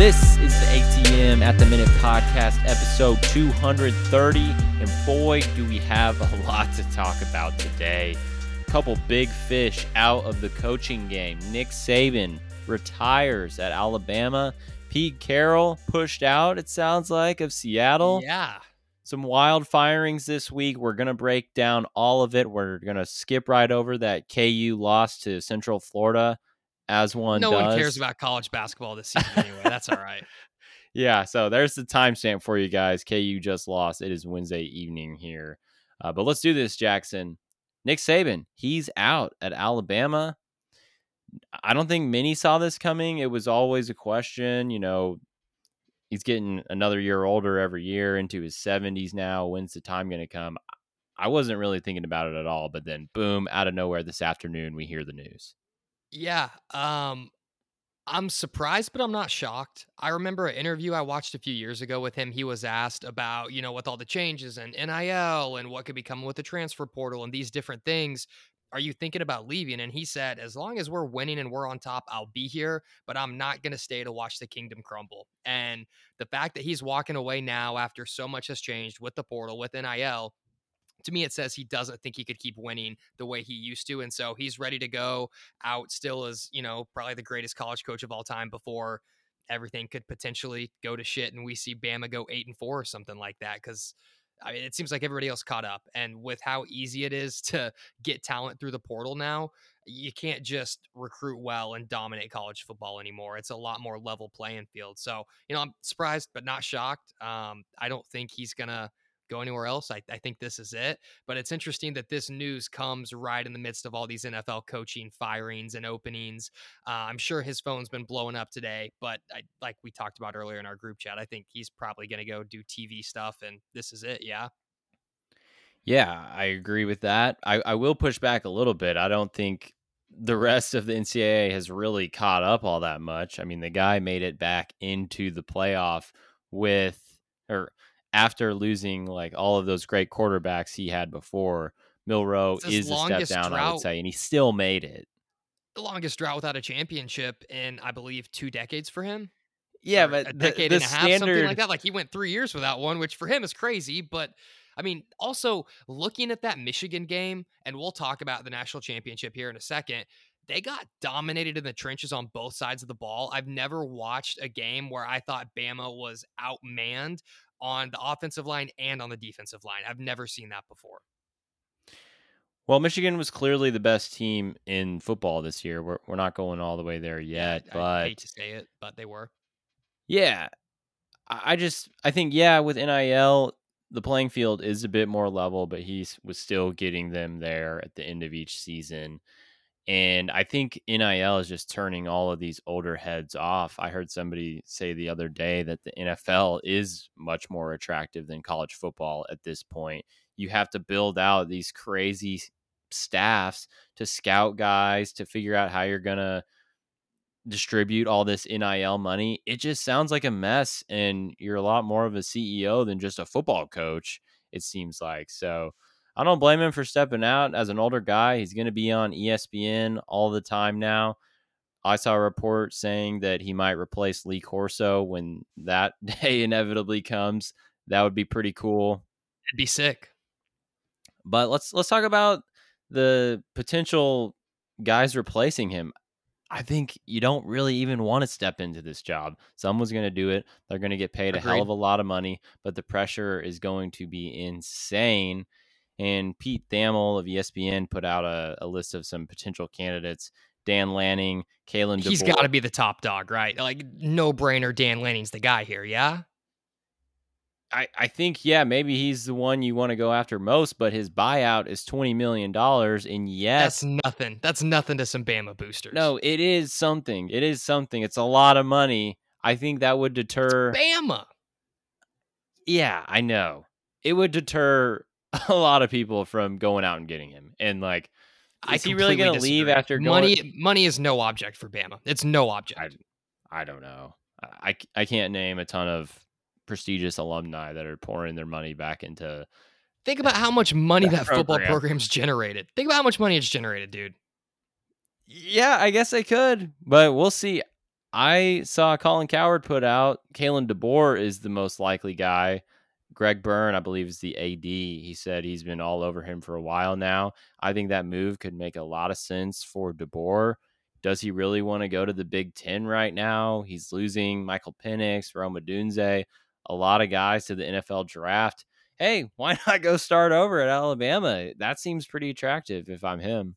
This is the ATM at the Minute podcast, episode 230. And boy, do we have a lot to talk about today. A couple big fish out of the coaching game. Nick Saban retires at Alabama. Pete Carroll pushed out, it sounds like, of Seattle. Yeah. Some wild firings this week. We're going to break down all of it. We're going to skip right over that KU loss to Central Florida as one no does. one cares about college basketball this season anyway. That's all right. Yeah, so there's the timestamp for you guys. KU just lost. It is Wednesday evening here. Uh, but let's do this, Jackson. Nick Saban, he's out at Alabama. I don't think many saw this coming. It was always a question. You know, he's getting another year older every year into his 70s now. When's the time going to come? I wasn't really thinking about it at all. But then, boom, out of nowhere this afternoon, we hear the news. Yeah. Um, I'm surprised, but I'm not shocked. I remember an interview I watched a few years ago with him. He was asked about, you know, with all the changes and NIL and what could be coming with the transfer portal and these different things. Are you thinking about leaving? And he said, as long as we're winning and we're on top, I'll be here, but I'm not going to stay to watch the kingdom crumble. And the fact that he's walking away now after so much has changed with the portal, with NIL, to me it says he doesn't think he could keep winning the way he used to and so he's ready to go out still as you know probably the greatest college coach of all time before everything could potentially go to shit and we see Bama go 8 and 4 or something like that cuz I mean, it seems like everybody else caught up. And with how easy it is to get talent through the portal now, you can't just recruit well and dominate college football anymore. It's a lot more level playing field. So, you know, I'm surprised, but not shocked. Um, I don't think he's to go anywhere else. I, I think this is it. But it's interesting that this news comes right in the midst of all these NFL coaching firings and openings. Uh, I'm sure his phone's been blowing up today, but I, like we talked about earlier in our group chat, I think he's probably going to go do TV stuff, and this is it. Yeah. Yeah, I agree with that. I, I will push back a little bit. I don't think the rest of the NCAA has really caught up all that much. I mean, the guy made it back into the playoff with, or after losing like all of those great quarterbacks he had before, Milroe is a step down, drought, I would say, and he still made it. The longest drought without a championship in, I believe, two decades for him. Yeah, but a decade the, the and a half, standard... something like that. Like he went three years without one, which for him is crazy. But I mean, also looking at that Michigan game, and we'll talk about the national championship here in a second they got dominated in the trenches on both sides of the ball. I've never watched a game where I thought Bama was outmanned on the offensive line and on the defensive line. I've never seen that before. Well, Michigan was clearly the best team in football this year. We're we're not going all the way there yet, yeah, but I hate to say it, but they were. Yeah, I just I think yeah with NIL the playing field is a bit more level, but he was still getting them there at the end of each season. And I think NIL is just turning all of these older heads off. I heard somebody say the other day that the NFL is much more attractive than college football at this point. You have to build out these crazy staffs to scout guys, to figure out how you're going to distribute all this NIL money. It just sounds like a mess. And you're a lot more of a CEO than just a football coach, it seems like. So, I don't blame him for stepping out as an older guy. He's going to be on ESPN all the time now. I saw a report saying that he might replace Lee Corso when that day inevitably comes. That would be pretty cool. It'd be sick. But let's let's talk about the potential guys replacing him. I think you don't really even want to step into this job. Someone's going to do it. They're going to get paid Agreed. a hell of a lot of money, but the pressure is going to be insane. And Pete Thamel of ESPN put out a, a list of some potential candidates. Dan Lanning, Kalen. He's got to be the top dog, right? Like no brainer. Dan Lanning's the guy here. Yeah. I, I think yeah maybe he's the one you want to go after most, but his buyout is twenty million dollars, and yes, that's nothing. That's nothing to some Bama boosters. No, it is something. It is something. It's a lot of money. I think that would deter it's Bama. Yeah, I know. It would deter a lot of people from going out and getting him. And like, is he really going to leave after going? Money, money is no object for Bama. It's no object. I, I don't know. I, I can't name a ton of prestigious alumni that are pouring their money back into. Think about how much money that, that program. football program's generated. Think about how much money it's generated, dude. Yeah, I guess I could, but we'll see. I saw Colin Cowherd put out Kalen DeBoer is the most likely guy. Greg Byrne, I believe, is the AD. He said he's been all over him for a while now. I think that move could make a lot of sense for DeBoer. Does he really want to go to the Big Ten right now? He's losing Michael Penix, Roma Odunze, a lot of guys to the NFL draft. Hey, why not go start over at Alabama? That seems pretty attractive if I'm him.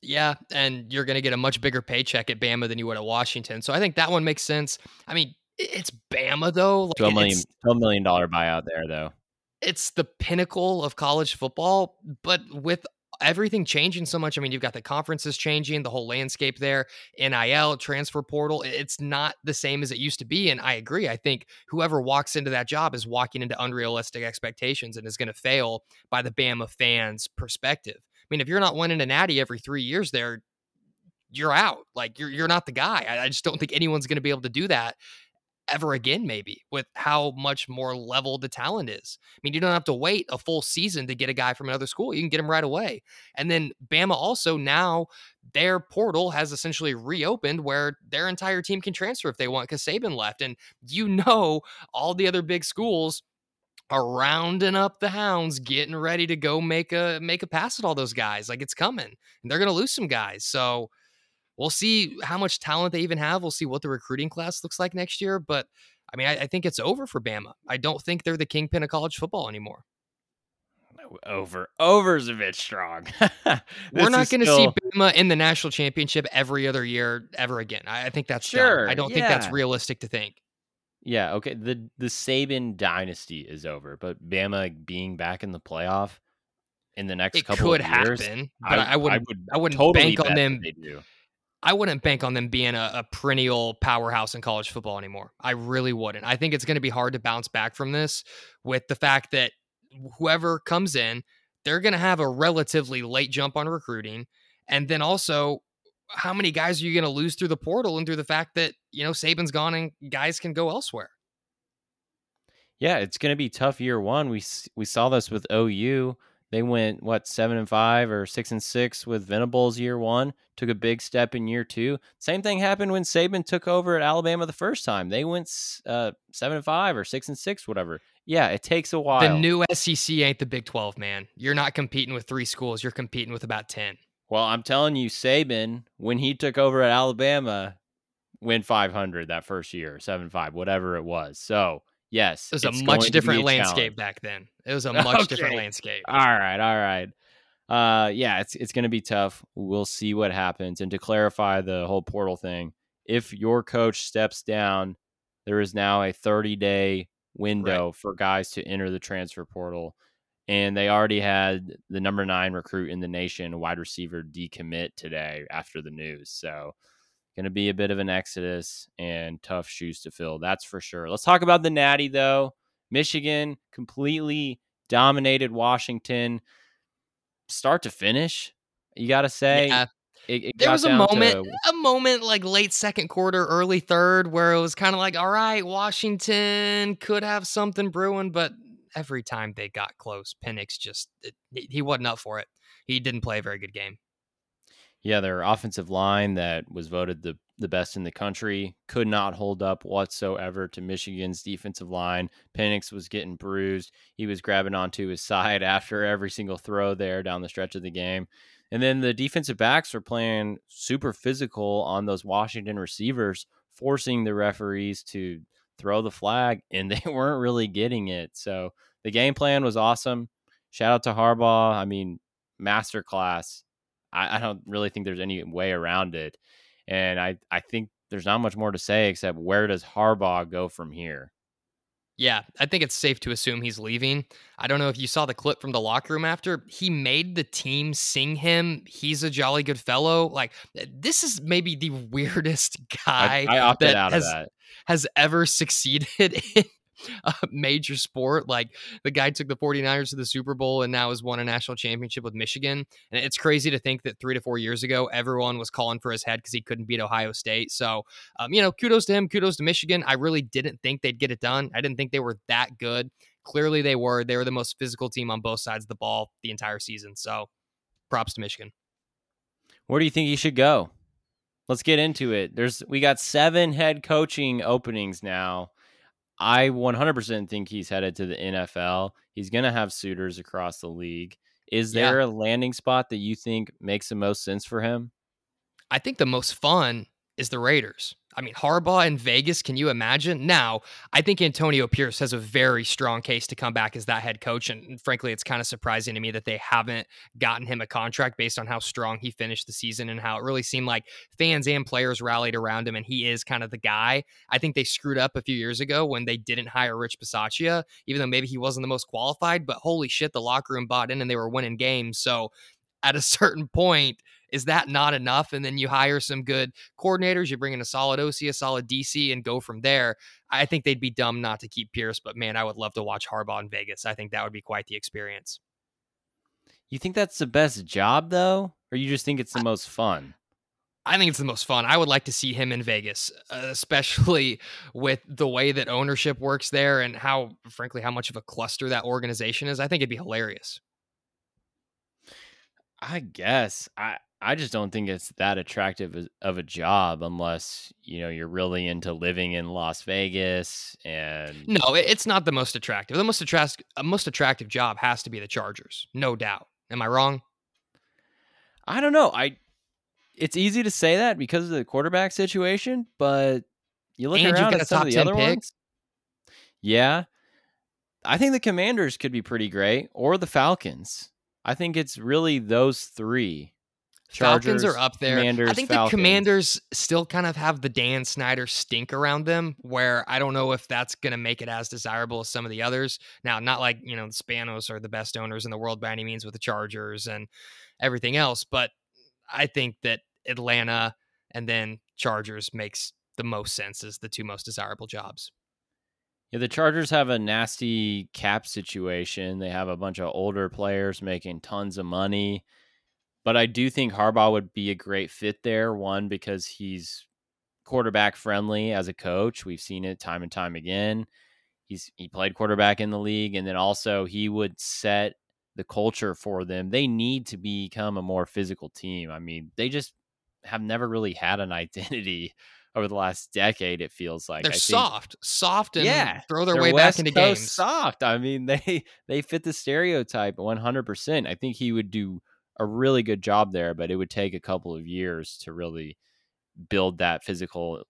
Yeah, and you're going to get a much bigger paycheck at Bama than you would at Washington. So I think that one makes sense. I mean, it's Bama though. Like $12 million, $12 million buyout there though. It's the pinnacle of college football, but with everything changing so much. I mean, you've got the conferences changing, the whole landscape there, NIL, transfer portal. It's not the same as it used to be. And I agree. I think whoever walks into that job is walking into unrealistic expectations and is going to fail by the Bama fans' perspective I mean, if you're not winning a natty every three years there, you're out. Like you're you're not the guy. I, I just don't think anyone's going to be able to do that ever again, maybe with how much more level the talent is. I mean, you don't have to wait a full season to get a guy from another school. You can get him right away. And then Bama also now their portal has essentially reopened where their entire team can transfer if they want because Saban left. And you know all the other big schools are rounding up the hounds, getting ready to go make a make a pass at all those guys. Like it's coming, and they're to lose some guys. So we'll see how much talent they even have. We'll see what the recruiting class looks like next year. But I mean, I, I think it's over for Bama. I don't think they're the kingpin of college football anymore. Over, over is a bit strong. We're not going to still... see Bama in the national championship every other year ever again. I, I think that's sure. Done. I don't yeah. think that's realistic to think. Yeah, okay. The the Saban dynasty is over, but Bama being back in the playoff in the next it couple could of years, happen, but I, I wouldn't. I, would I wouldn't totally bank on them. I wouldn't bank on them being a, a, perennial powerhouse in college football anymore. I really wouldn't. I think it's going to be hard to bounce back from this with the fact that whoever comes in, they're going to have a relatively late jump on recruiting, and then also how many guys are you going to lose through the portal and through the fact that you know Saban's gone and guys can go elsewhere? Yeah, it's going to be tough year one. We we saw this with OU. They went what seven and five or six and six with Venables year one. Took a big step in year two. Same thing happened when Saban took over at Alabama the first time. They went uh, seven and five or six and six, whatever. Yeah, it takes a while. The new SEC ain't the Big Twelve, man. You're not competing with three schools. You're competing with about ten. Well, I'm telling you, Saban, when he took over at Alabama, went 500 that first year, 7 5, whatever it was. So, yes. It was a much different a landscape back then. It was a much okay. different landscape. All right. All right. Uh, yeah, it's, it's going to be tough. We'll see what happens. And to clarify the whole portal thing, if your coach steps down, there is now a 30 day window right. for guys to enter the transfer portal and they already had the number nine recruit in the nation, wide receiver, decommit today after the news. So, going to be a bit of an exodus and tough shoes to fill. That's for sure. Let's talk about the Natty though. Michigan completely dominated Washington, start to finish. You got to say. Yeah. It, it there was a moment, to... a moment like late second quarter, early third, where it was kind of like, all right, Washington could have something brewing, but every time they got close, Penix just it, he wasn't up for it. He didn't play a very good game. Yeah, their offensive line that was voted the the best in the country could not hold up whatsoever to Michigan's defensive line. Penix was getting bruised. He was grabbing onto his side after every single throw there down the stretch of the game. And then the defensive backs were playing super physical on those Washington receivers, forcing the referees to throw the flag, and they weren't really getting it. So the game plan was awesome. Shout out to Harbaugh. I mean, masterclass. I, I don't really think there's any way around it. And I, I think there's not much more to say except where does Harbaugh go from here? Yeah, I think it's safe to assume he's leaving. I don't know if you saw the clip from the locker room after. He made the team sing him. He's a jolly good fellow. Like eh, this is maybe the weirdest guy I, I opted out has, of that has ever succeeded in a major sport. Like the guy took the 49ers to the Super Bowl and now has won a national championship with Michigan. And it's crazy to think that three to four years ago, everyone was calling for his head because he couldn't beat Ohio State. So, um, you know, kudos to him, kudos to Michigan. I really didn't think they'd get it done. I didn't think they were that good. Clearly, they were. They were the most physical team on both sides of the ball the entire season. So, props to Michigan. Where do you think he should go? let's get into it. There's we got seven head coaching openings now. I 100% think he's headed to the NFL. He's going to have suitors across the league. Is Yeah. there a landing spot that you think makes the most sense for him? I think the most fun is the Raiders. I mean, Harbaugh in Vegas, can you imagine? Now, I think Antonio Pierce has a very strong case to come back as that head coach. And frankly, it's kind of surprising to me that they haven't gotten him a contract based on how strong he finished the season and how it really seemed like fans and players rallied around him. And he is kind of the guy. I think they screwed up a few years ago when they didn't hire Rich Bisaccia, even though maybe he wasn't the most qualified. But holy shit, the locker room bought in and they were winning games. So at a certain point, is that not enough? And then you hire some good coordinators, you bring in a solid OC, a solid DC, and go from there. I think they'd be dumb not to keep Pierce, but man, I would love to watch Harbaugh in Vegas. I think that would be quite the experience. You think that's the best job though, or you just think it's the most fun? I think it's the most fun. I would like to see him in Vegas, uh, especially with the way that ownership works there and how, frankly, how much of a cluster that organization is. I think it'd be hilarious. I guess I I just don't think it's that attractive of a job unless you know you're really into living in Las Vegas and No, it's not the most attractive. The most attractive, uh, most attractive job has to be the Chargers, no doubt. Am I wrong? I don't know. I it's easy to say that because of the quarterback situation, but you look And around at some top of the 10 other pick. ones. Yeah, I think the Commanders could be pretty great, or the Falcons. I think it's really those three. Falcons are up there. I think Falcons. the Commanders still kind of have the Dan Snyder stink around them, where I don't know if that's going to make it as desirable as some of the others. Now, not like, you know, the Spanos are the best owners in the world by any means with the Chargers and everything else, but I think that Atlanta and then Chargers makes the most sense as the two most desirable jobs. Yeah, the Chargers have a nasty cap situation. They have a bunch of older players making tons of money. But I do think Harbaugh would be a great fit there. One, because he's quarterback friendly as a coach. We've seen it time and time again. He's he played quarterback in the league, and then also he would set the culture for them. They need to become a more physical team. I mean, they just have never really had an identity over the last decade. It feels like They're I think- soft, soft, and Yeah, throw their way West back into Coast games. Soft. I mean, they they fit the stereotype 100%. I think he would do a really good job there, but it would take a couple of years to really build that physical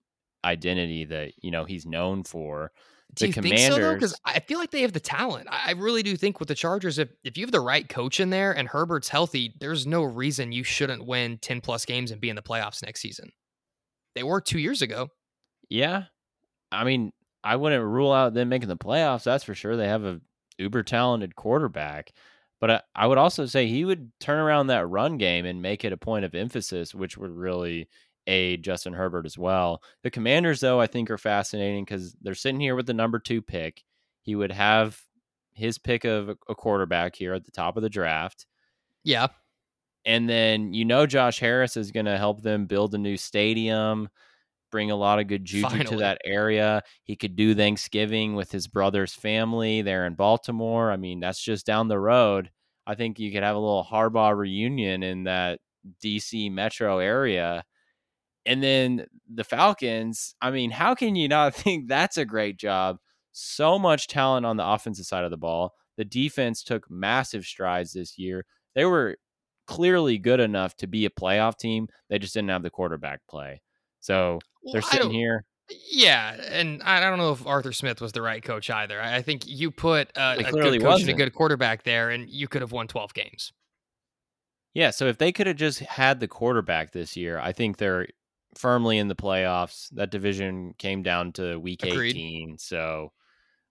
identity that, you know, he's known for. Do The you think so though? Because I feel like they have the talent. I I really do think with the Chargers, if if you have the right coach in there and Herbert's healthy, there's no reason you shouldn't win ten plus games and be in the playoffs next season. They were two years ago. Yeah. I mean, I wouldn't rule out them making the playoffs. That's for sure. They have a uber talented quarterback. But I, I would also say he would turn around that run game and make it a point of emphasis, which would really aid Justin Herbert as well. The Commanders, though, I think are fascinating because they're sitting here with the number two pick. He would have his pick of a- a quarterback here at the top of the draft. Yeah, And then you know Josh Harris is going to help them build a new stadium, bring a lot of good juju to that area. He could do Thanksgiving with his brother's family there in Baltimore. I mean, that's just down the road. I think you could have a little Harbaugh reunion in that DC metro area. And then the Falcons, I mean, how can you not think that's a great job? So much talent on the offensive side of the ball. The defense took massive strides this year. They were clearly good enough to be a playoff team. They just didn't have the quarterback play. So they're sitting here. Yeah, and I don't know if Arthur Smith was the right coach either. I think you put a, a good coach and a good quarterback there, and you could have won twelve games. Yeah. So if they could have just had the quarterback this year, I think they're firmly in the playoffs. That division came down to week Agreed. 18. So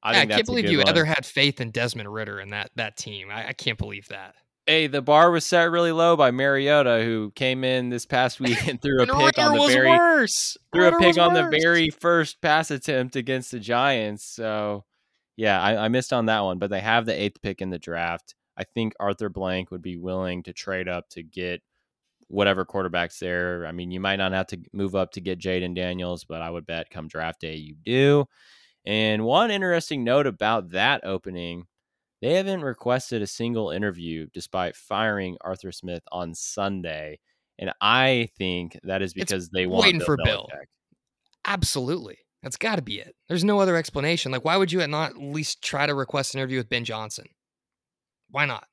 I Yeah, I, can't believe you one. ever had faith in Desmond Ridder and that that team. I, I can't believe that. Hey, the bar was set really low by Mariota, who came in this past week and threw a pick on the was very worse. threw a pick on the very first pass attempt against the Giants. So, yeah, I, I missed on that one, but they have the eighth pick in the draft. I think Arthur Blank would be willing to trade up to get whatever quarterbacks there. I mean, you might not have to move up to get Jayden Daniels, but I would bet come draft day you do. And one interesting note about that opening they haven't requested a single interview despite firing Arthur Smith on Sunday. and I think that is because it's they want waiting Bill for Belichick. Bill. Absolutely. That's got to be it. There's no other explanation. Like, why would you not at least try to request an interview with Ben Johnson? Why not?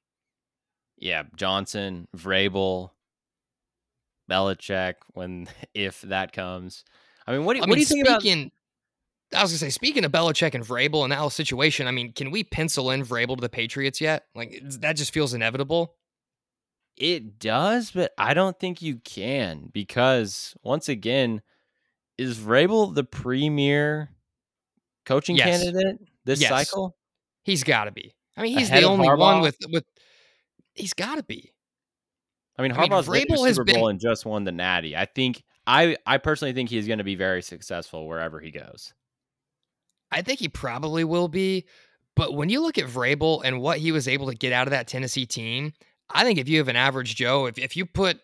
Yeah, Johnson, Vrabel, Belichick. When if that comes, I mean, what do, I what mean, do you think speaking, about? I was gonna say, speaking of Belichick and Vrabel and that whole situation, I mean, can we pencil in Vrabel to the Patriots yet? Like that just feels inevitable. It does, but I don't think you can because once again, is Vrabel the premier coaching Yes. candidate this Yes. cycle? He's got to be. I mean, he's Ahead the only one with with. He's got to be. I mean, I mean, Harbaugh's been Vrabel Super Bowl been- and just won the Natty. I think I I personally think he's going to be very successful wherever he goes. I think he probably will be. But when you look at Vrabel and what he was able to get out of that Tennessee team, I think if you have an average Joe, if, if you put,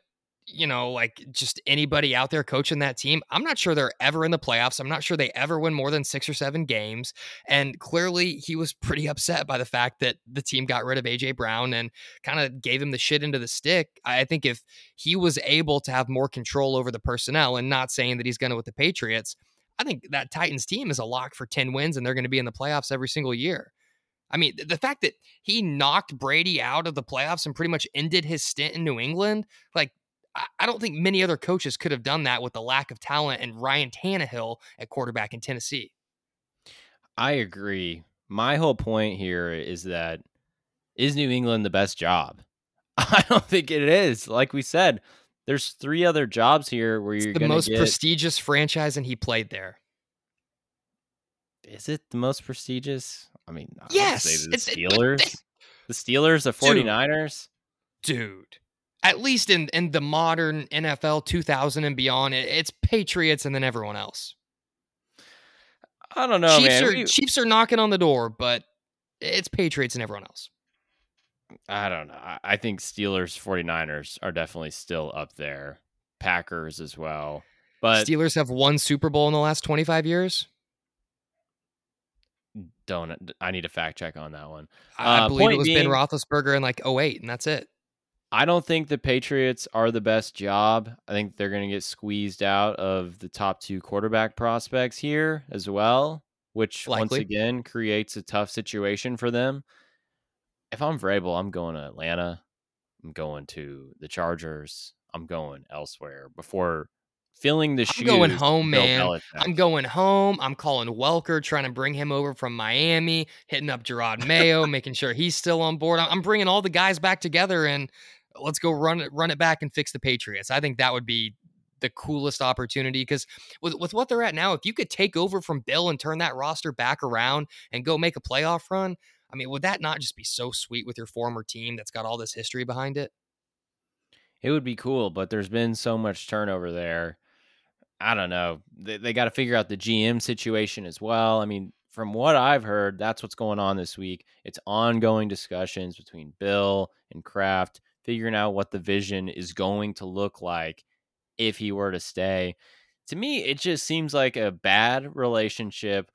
you know, like just anybody out there coaching that team, I'm not sure they're ever in the playoffs. I'm not sure they ever win more than six or seven games. And clearly he was pretty upset by the fact that the team got rid of AJ Brown and kind of gave him the shit into the stick. I think if he was able to have more control over the personnel and not saying that he's going to with the Patriots, I think that Titans team is a lock for 10 wins and they're going to be in the playoffs every single year. I mean, the fact that he knocked Brady out of the playoffs and pretty much ended his stint in New England, like, I- don't think many other coaches could have done that with the lack of talent and Ryan Tannehill at quarterback in Tennessee. I agree. My whole point here is that is New England the best job? I don't think it is. Like we said, there's three other jobs here where It's you're the most get. prestigious franchise, and he played there. is it the most prestigious? I mean, I Yes, the it's- it- Steelers. the Steelers, the 49ers. Dude. At least in, in the modern NFL 2000 and beyond, it- it's Patriots and then everyone else. I don't know, Chiefs man. are Chiefs are knocking on the door, but it's Patriots and everyone else. I don't know. I- think Steelers, 49ers are definitely still up there. Packers as well. But Steelers have won Super Bowl in the last 25 years. don't I need a fact check on that one. I Uh, believe it was Ben Roethlisberger in like 08, and that's it. I don't think the Patriots are the best job. I think they're going to get squeezed out of the top two quarterback prospects here as well, which once again creates a tough situation for them. If I'm Vrabel, I'm going to Atlanta. I'm going to the Chargers. I'm going elsewhere before filling the shoes. I'm shoes. going home, man. Belichick. I'm going home. I'm calling Welker, trying to bring him over from Miami, hitting up Jerod Mayo, making sure he's still on board. I'm- I'm bringing all the guys back together and let's go run it, run it back and fix the Patriots. I think that would be the coolest opportunity because with, with what they're at now, if you could take over from Bill and turn that roster back around and go make a playoff run, I mean, would that not just be so sweet with your former team that's got all this history behind it? It would be cool, but there's been so much turnover there. I don't know. They, they got to figure out the GM situation as well. I mean, from what I've heard, that's what's going on this week. It's ongoing discussions between Bill and Kraft, figuring out what the vision is going to look like if he were to stay. To me, it just seems like a bad relationship.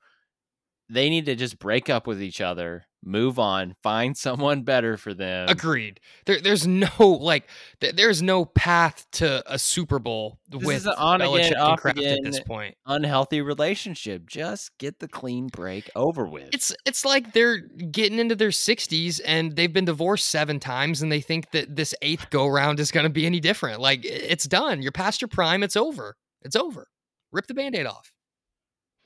They need to just break up with each other, move on, find someone better for them. Agreed. There, there's no like, th- there's no path to a Super Bowl This with is an on Belichick again, off Kraft at this again point. unhealthy relationship. Just get the clean break over with. It's it's like they're getting into their 60s and they've been divorced seven times and they think that this eighth go round is going to be any different. Like it's done. You're past your prime. It's over. It's over. Rip the band-aid off.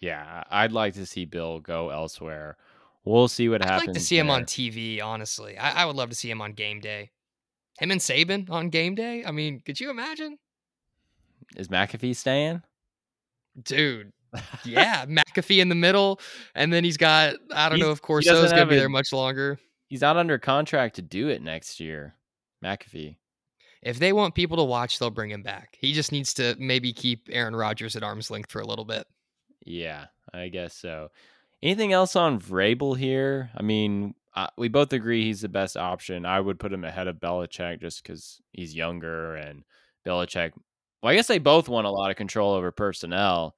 yeah, I'd like to see Bill go elsewhere. We'll see what happens. I'd like to see him on. TV, honestly. I, I would love to see him on game day. Him and Saban on game day. I mean, could you imagine? Is McAfee staying? Dude, yeah, McAfee in the middle, and then he's got I don't He's- know if Corso's gonna be a- there much longer. He's not under contract to do it next year. McAfee. If they want people to watch, they'll bring him back. He just needs to maybe keep Aaron Rodgers at arm's length for a little bit. Yeah, I guess so. Anything else on Vrabel here? I mean, uh, we both agree he's the best option. I would put him ahead of Belichick just because he's younger and Belichick. Well, I guess they both want a lot of control over personnel,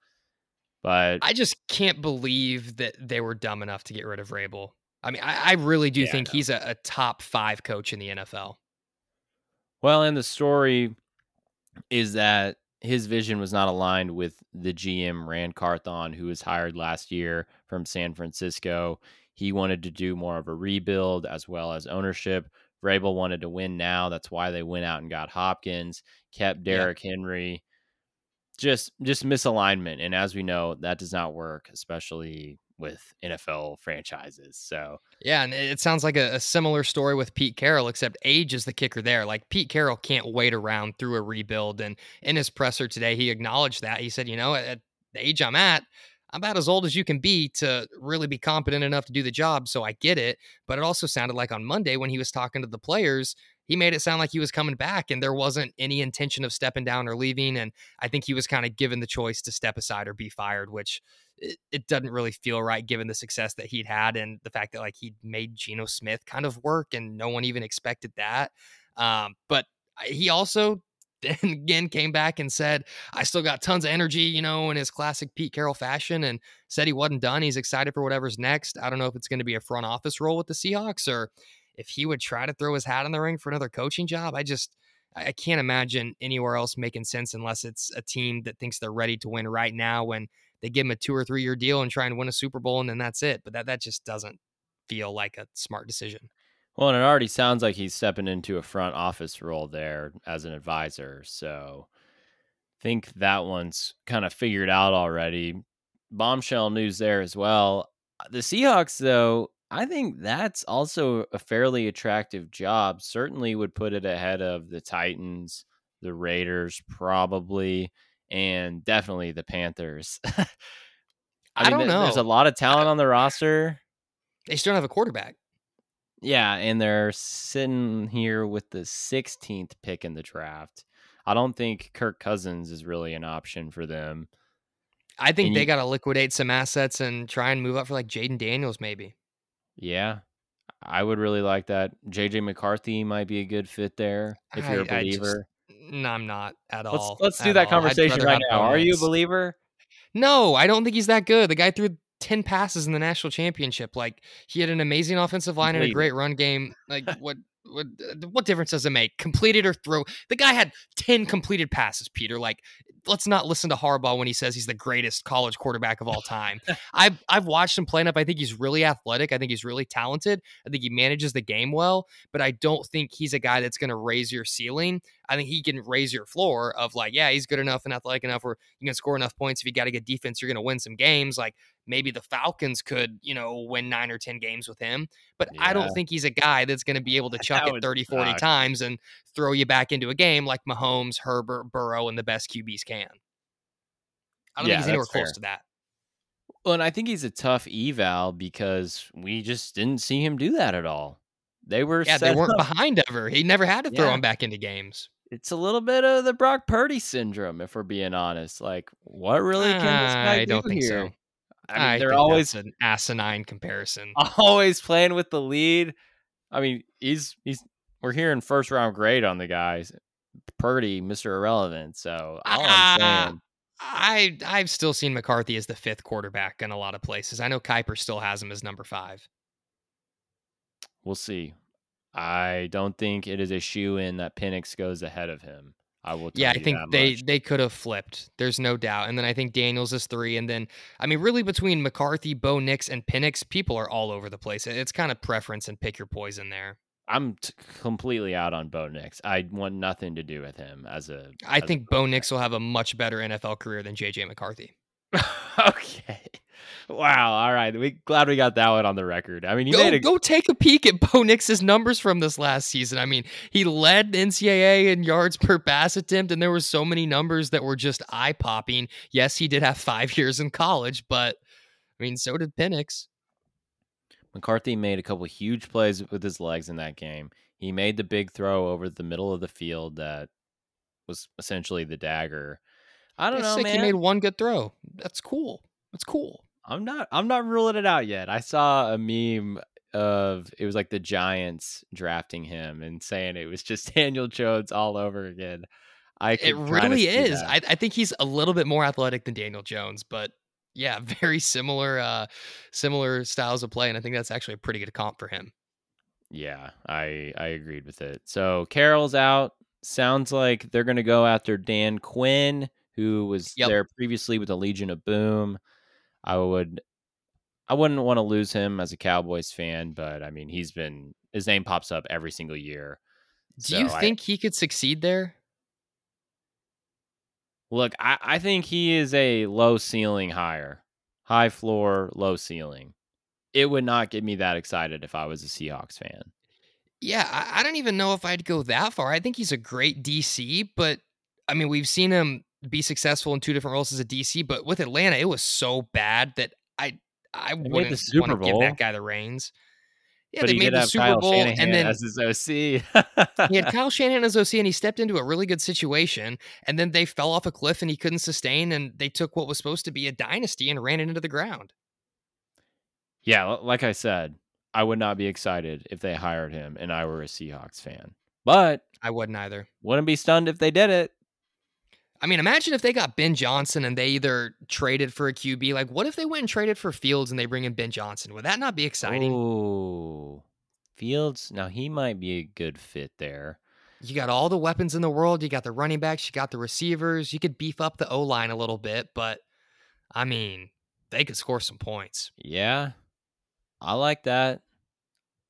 but I just can't believe that they were dumb enough to get rid of Vrabel. I mean, I, I really do Yeah, think he's a, a top five coach in the NFL. Well, and the story is that his vision was not aligned with the GM Ran Carthon, who was hired last year from San Francisco. He wanted to do more of a rebuild as well as ownership. Vrabel wanted to win now. That's why they went out and got Hopkins, kept Derrick yeah. Henry. Just just misalignment. And as we know, that does not work, especially with NFL franchises. So yeah, and it sounds like a, a, similar story with Pete Carroll, except age is the kicker there. Like Pete Carroll can't wait around through a rebuild. And in his presser today, he acknowledged that. He said, you know, at the age I'm at, about as old as you can be to really be competent enough to do the job. So I get it. But it also sounded like on Monday when he was talking to the players, he made it sound like he was coming back and there wasn't any intention of stepping down or leaving. And I think he was kind of given the choice to step aside or be fired, which it, it, doesn't really feel right given the success that he'd had and the fact that like he'd made Geno Smith kind of work and no one even expected that. Um, but he also then again came back and said, I still got tons of energy, you know, in his classic Pete Carroll fashion and said he wasn't done. He's excited for whatever's next. I don't know if it's going to be a front office role with the Seahawks or if he would try to throw his hat in the ring for another coaching job. I just, I can't imagine anywhere else making sense unless it's a team that thinks they're ready to win right now when they give him a two or three year deal and try and win a Super Bowl, and then that's it. But that that just doesn't feel like a smart decision. Well, and it already sounds like he's stepping into a front office role there as an advisor. So I think that one's kind of figured out already. Bombshell news there as well. The Seahawks, though, I think that's also a fairly attractive job. Certainly would put it ahead of the Titans, the Raiders, probably and definitely the Panthers. I, I mean, don't know. There's a lot of talent on the roster. They still don't have a quarterback. Yeah, and they're sitting here with the 16th pick in the draft. I don't think Kirk Cousins is really an option for them. I think and they got to liquidate some assets and try and move up for like Jayden Daniels, maybe. Yeah, I would really like that. JJ McCarthy might be a good fit there if you're a believer. No, I'm not at let's, all. Let's do that all. conversation right now. Are you a believer? No, I don't think he's that good. The guy threw 10 passes in the national championship. Like he had an amazing offensive line and a great run game. Like what what what difference does it make? Completed or throw? The guy had 10 completed passes, Peter. Like let's not listen to Harbaugh when he says he's the greatest college quarterback of all time. I've I've watched him play enough. I think he's really athletic. I think he's really talented. I think he manages the game well, but I don't think he's a guy that's going to raise your ceiling. I think he can raise your floor of like, yeah, he's good enough and athletic enough where you can score enough points. If you got a good defense, you're going to win some games. Like maybe the Falcons could, you know, win nine or 10 games with him. But yeah. I don't think he's a guy that's going to be able to chuck it 30, 40 suck. times and throw you back into a game like Mahomes, Herbert, Burrow, and the best QBs can. I don't yeah, think he's anywhere close to that. Well, and I think he's a tough eval because we just didn't see him do that at all. They were yeah, they weren't up. behind ever. He never had to throw yeah. him back into games. It's a little bit of the Brock Purdy syndrome, if we're being honest. Like, what really can this guy I do don't think here? so. I mean, they're always an asinine comparison. Always playing with the lead. I mean, he's he's we're hearing first round grade on the guys. Purdy, Mr. Irrelevant. So all uh, I'm saying I I've still seen McCarthy as the fifth quarterback in a lot of places. I know Kiper still has him as number five. We'll see. I don't think it is a shoe in that Penix goes ahead of him. I will. yeah, I think they they could have flipped. There's no doubt. And then I think Daniels is three. And then I mean, really between McCarthy, Bo Nix, and Penix, people are all over the place. It's kind of preference and pick your poison there. I'm t- completely out on Bo Nix. I want nothing to do with him as a. I as think a Bo Nix will have a much better NFL career than JJ McCarthy. okay. Wow. All right. We glad we got that one on the record. I mean, go, a... go take a peek at Bo Nix's numbers from this last season. I mean, he led NCAA in yards per pass attempt, and there were so many numbers that were just eye popping. Yes, he did have five years in college, but I mean, so did Penix. McCarthy made a couple huge plays with his legs in that game. He made the big throw over the middle of the field that was essentially the dagger. I don't know, man. He made one good throw. That's cool. That's cool. I'm not. I'm not ruling it out yet. I saw a meme of it was like the Giants drafting him and saying it was just Daniel Jones all over again. I it really is. I, I, think he's a little bit more athletic than Daniel Jones, but yeah, very similar uh similar styles of play and I think that's actually a pretty good comp for him. Yeah, I I agreed with it. So Carroll's out, sounds like they're going to go after Dan Quinn, who was Yep. there previously with the Legion of Boom. I would, I wouldn't want to lose him as a Cowboys fan, but I mean, he's been his name pops up every single year. Do you So I- think he could succeed there? Look, I, I think he is a low ceiling hire, high floor, low ceiling. It would not get me that excited if I was a Seahawks fan. Yeah, I, I don't even know if I'd go that far. I think he's a great DC, but I mean, we've seen him be successful in two different roles as a DC, but with Atlanta, it was so bad that I I made the wouldn't want Super to give that guy the reins. Yeah, but they made the Super Kyle Bowl, Shanahan and then as his OC. he had Kyle Shanahan as OC, and he stepped into a really good situation, and then they fell off a cliff, and he couldn't sustain, and they took what was supposed to be a dynasty and ran it into the ground. yeah, like I said, I would not be excited if they hired him and I were a Seahawks fan. But I wouldn't either. wouldn't be stunned if they did it. I mean, imagine if they got Ben Johnson and they either traded for a QB. Like, what if they went and traded for Fields and they bring in Ben Johnson? Would that not be exciting? Oh, Fields. Now he might be a good fit there. You got all the weapons in the world. You got the running backs. You got the receivers. You could beef up the O line a little bit, but I mean, they could score some points. Yeah, I like that.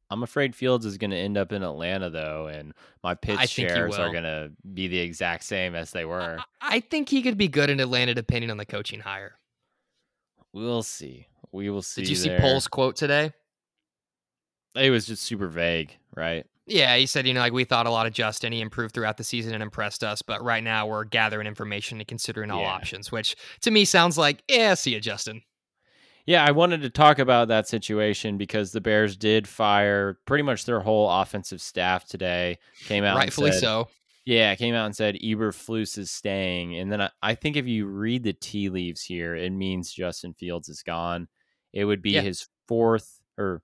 I'm afraid Fields is going to end up in Atlanta though, and my pitch I shares are going to be the exact same as they were. I think he could be good in Atlanta depending on the coaching hire. We'll see. We will see. Did you see there. Poles' quote today? It was just super vague, right? Yeah, he said, you know, like we thought a lot of Justin. He improved throughout the season and impressed us, but right now we're gathering information and considering all Yeah. options, which to me sounds like, yeah, see you, Justin. Yeah, I wanted to talk about that situation because the Bears did fire pretty much their whole offensive staff today. Came out, and Rightfully said- so. Yeah, came out and said Eberflus is staying, and then I, I think if you read the tea leaves here, it means Justin Fields is gone. It would be Yeah. his fourth or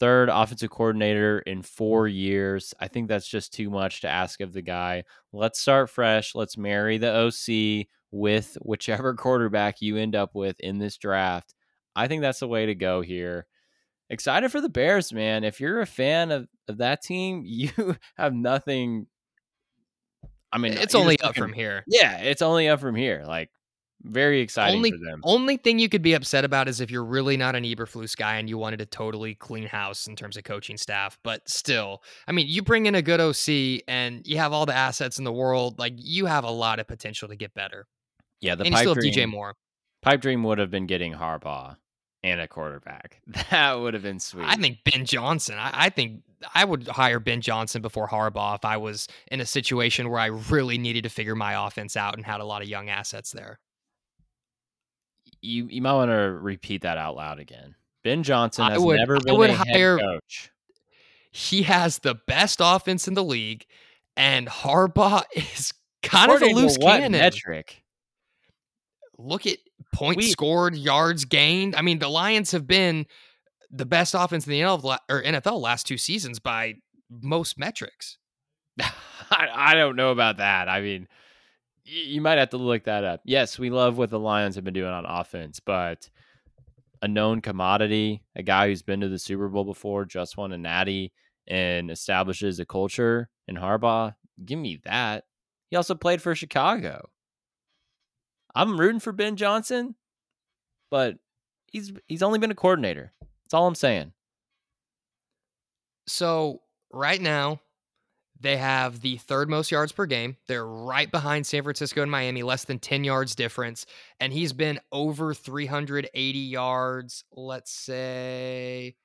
third offensive coordinator in four years. I think that's just too much to ask of the guy. Let's start fresh. Let's marry the OC with whichever quarterback you end up with in this draft. I think that's the way to go here. Excited for the Bears, man. If you're a fan of, of that team, you have nothing. I mean, uh, it's only up looking- from here. Yeah, it's only up from here. Like, very exciting Only- for them. Only thing you could be upset about is if you're really not an Eberflus guy and you wanted to totally clean house in terms of coaching staff. But still, I mean, you bring in a good OC and you have all the assets in the world. Like you have a lot of potential to get better. Yeah, the and pipe dream, DJ Moore. pipe dream would have been getting Harbaugh and a quarterback. That would have been sweet. I think Ben Johnson. I, I think I would hire Ben Johnson before Harbaugh if I was in a situation where I really needed to figure my offense out and had a lot of young assets there. you you might want to repeat that out loud again. Ben Johnson has would- never been a head hire- coach. He has the best offense in the league, and Harbaugh is kind According of a loose cannon. metric? Look at points We- scored, yards gained. I mean, the Lions have been the best offense in the NFL, or NFL last two seasons by most metrics. I, I don't know about that. I mean, you might have to look that up. Yes, we love what the Lions have been doing on offense, but a known commodity, a guy who's been to the Super Bowl before, just won a natty, and establishes a culture in Harbaugh, give me that. He also played for Chicago. I'm rooting for Ben Johnson, but he's he's only been a coordinator. That's all I'm saying. So right now, they have the third most yards per game. They're right behind San Francisco and Miami, less than 10 yards difference. And he's been over 380 yards, let's say,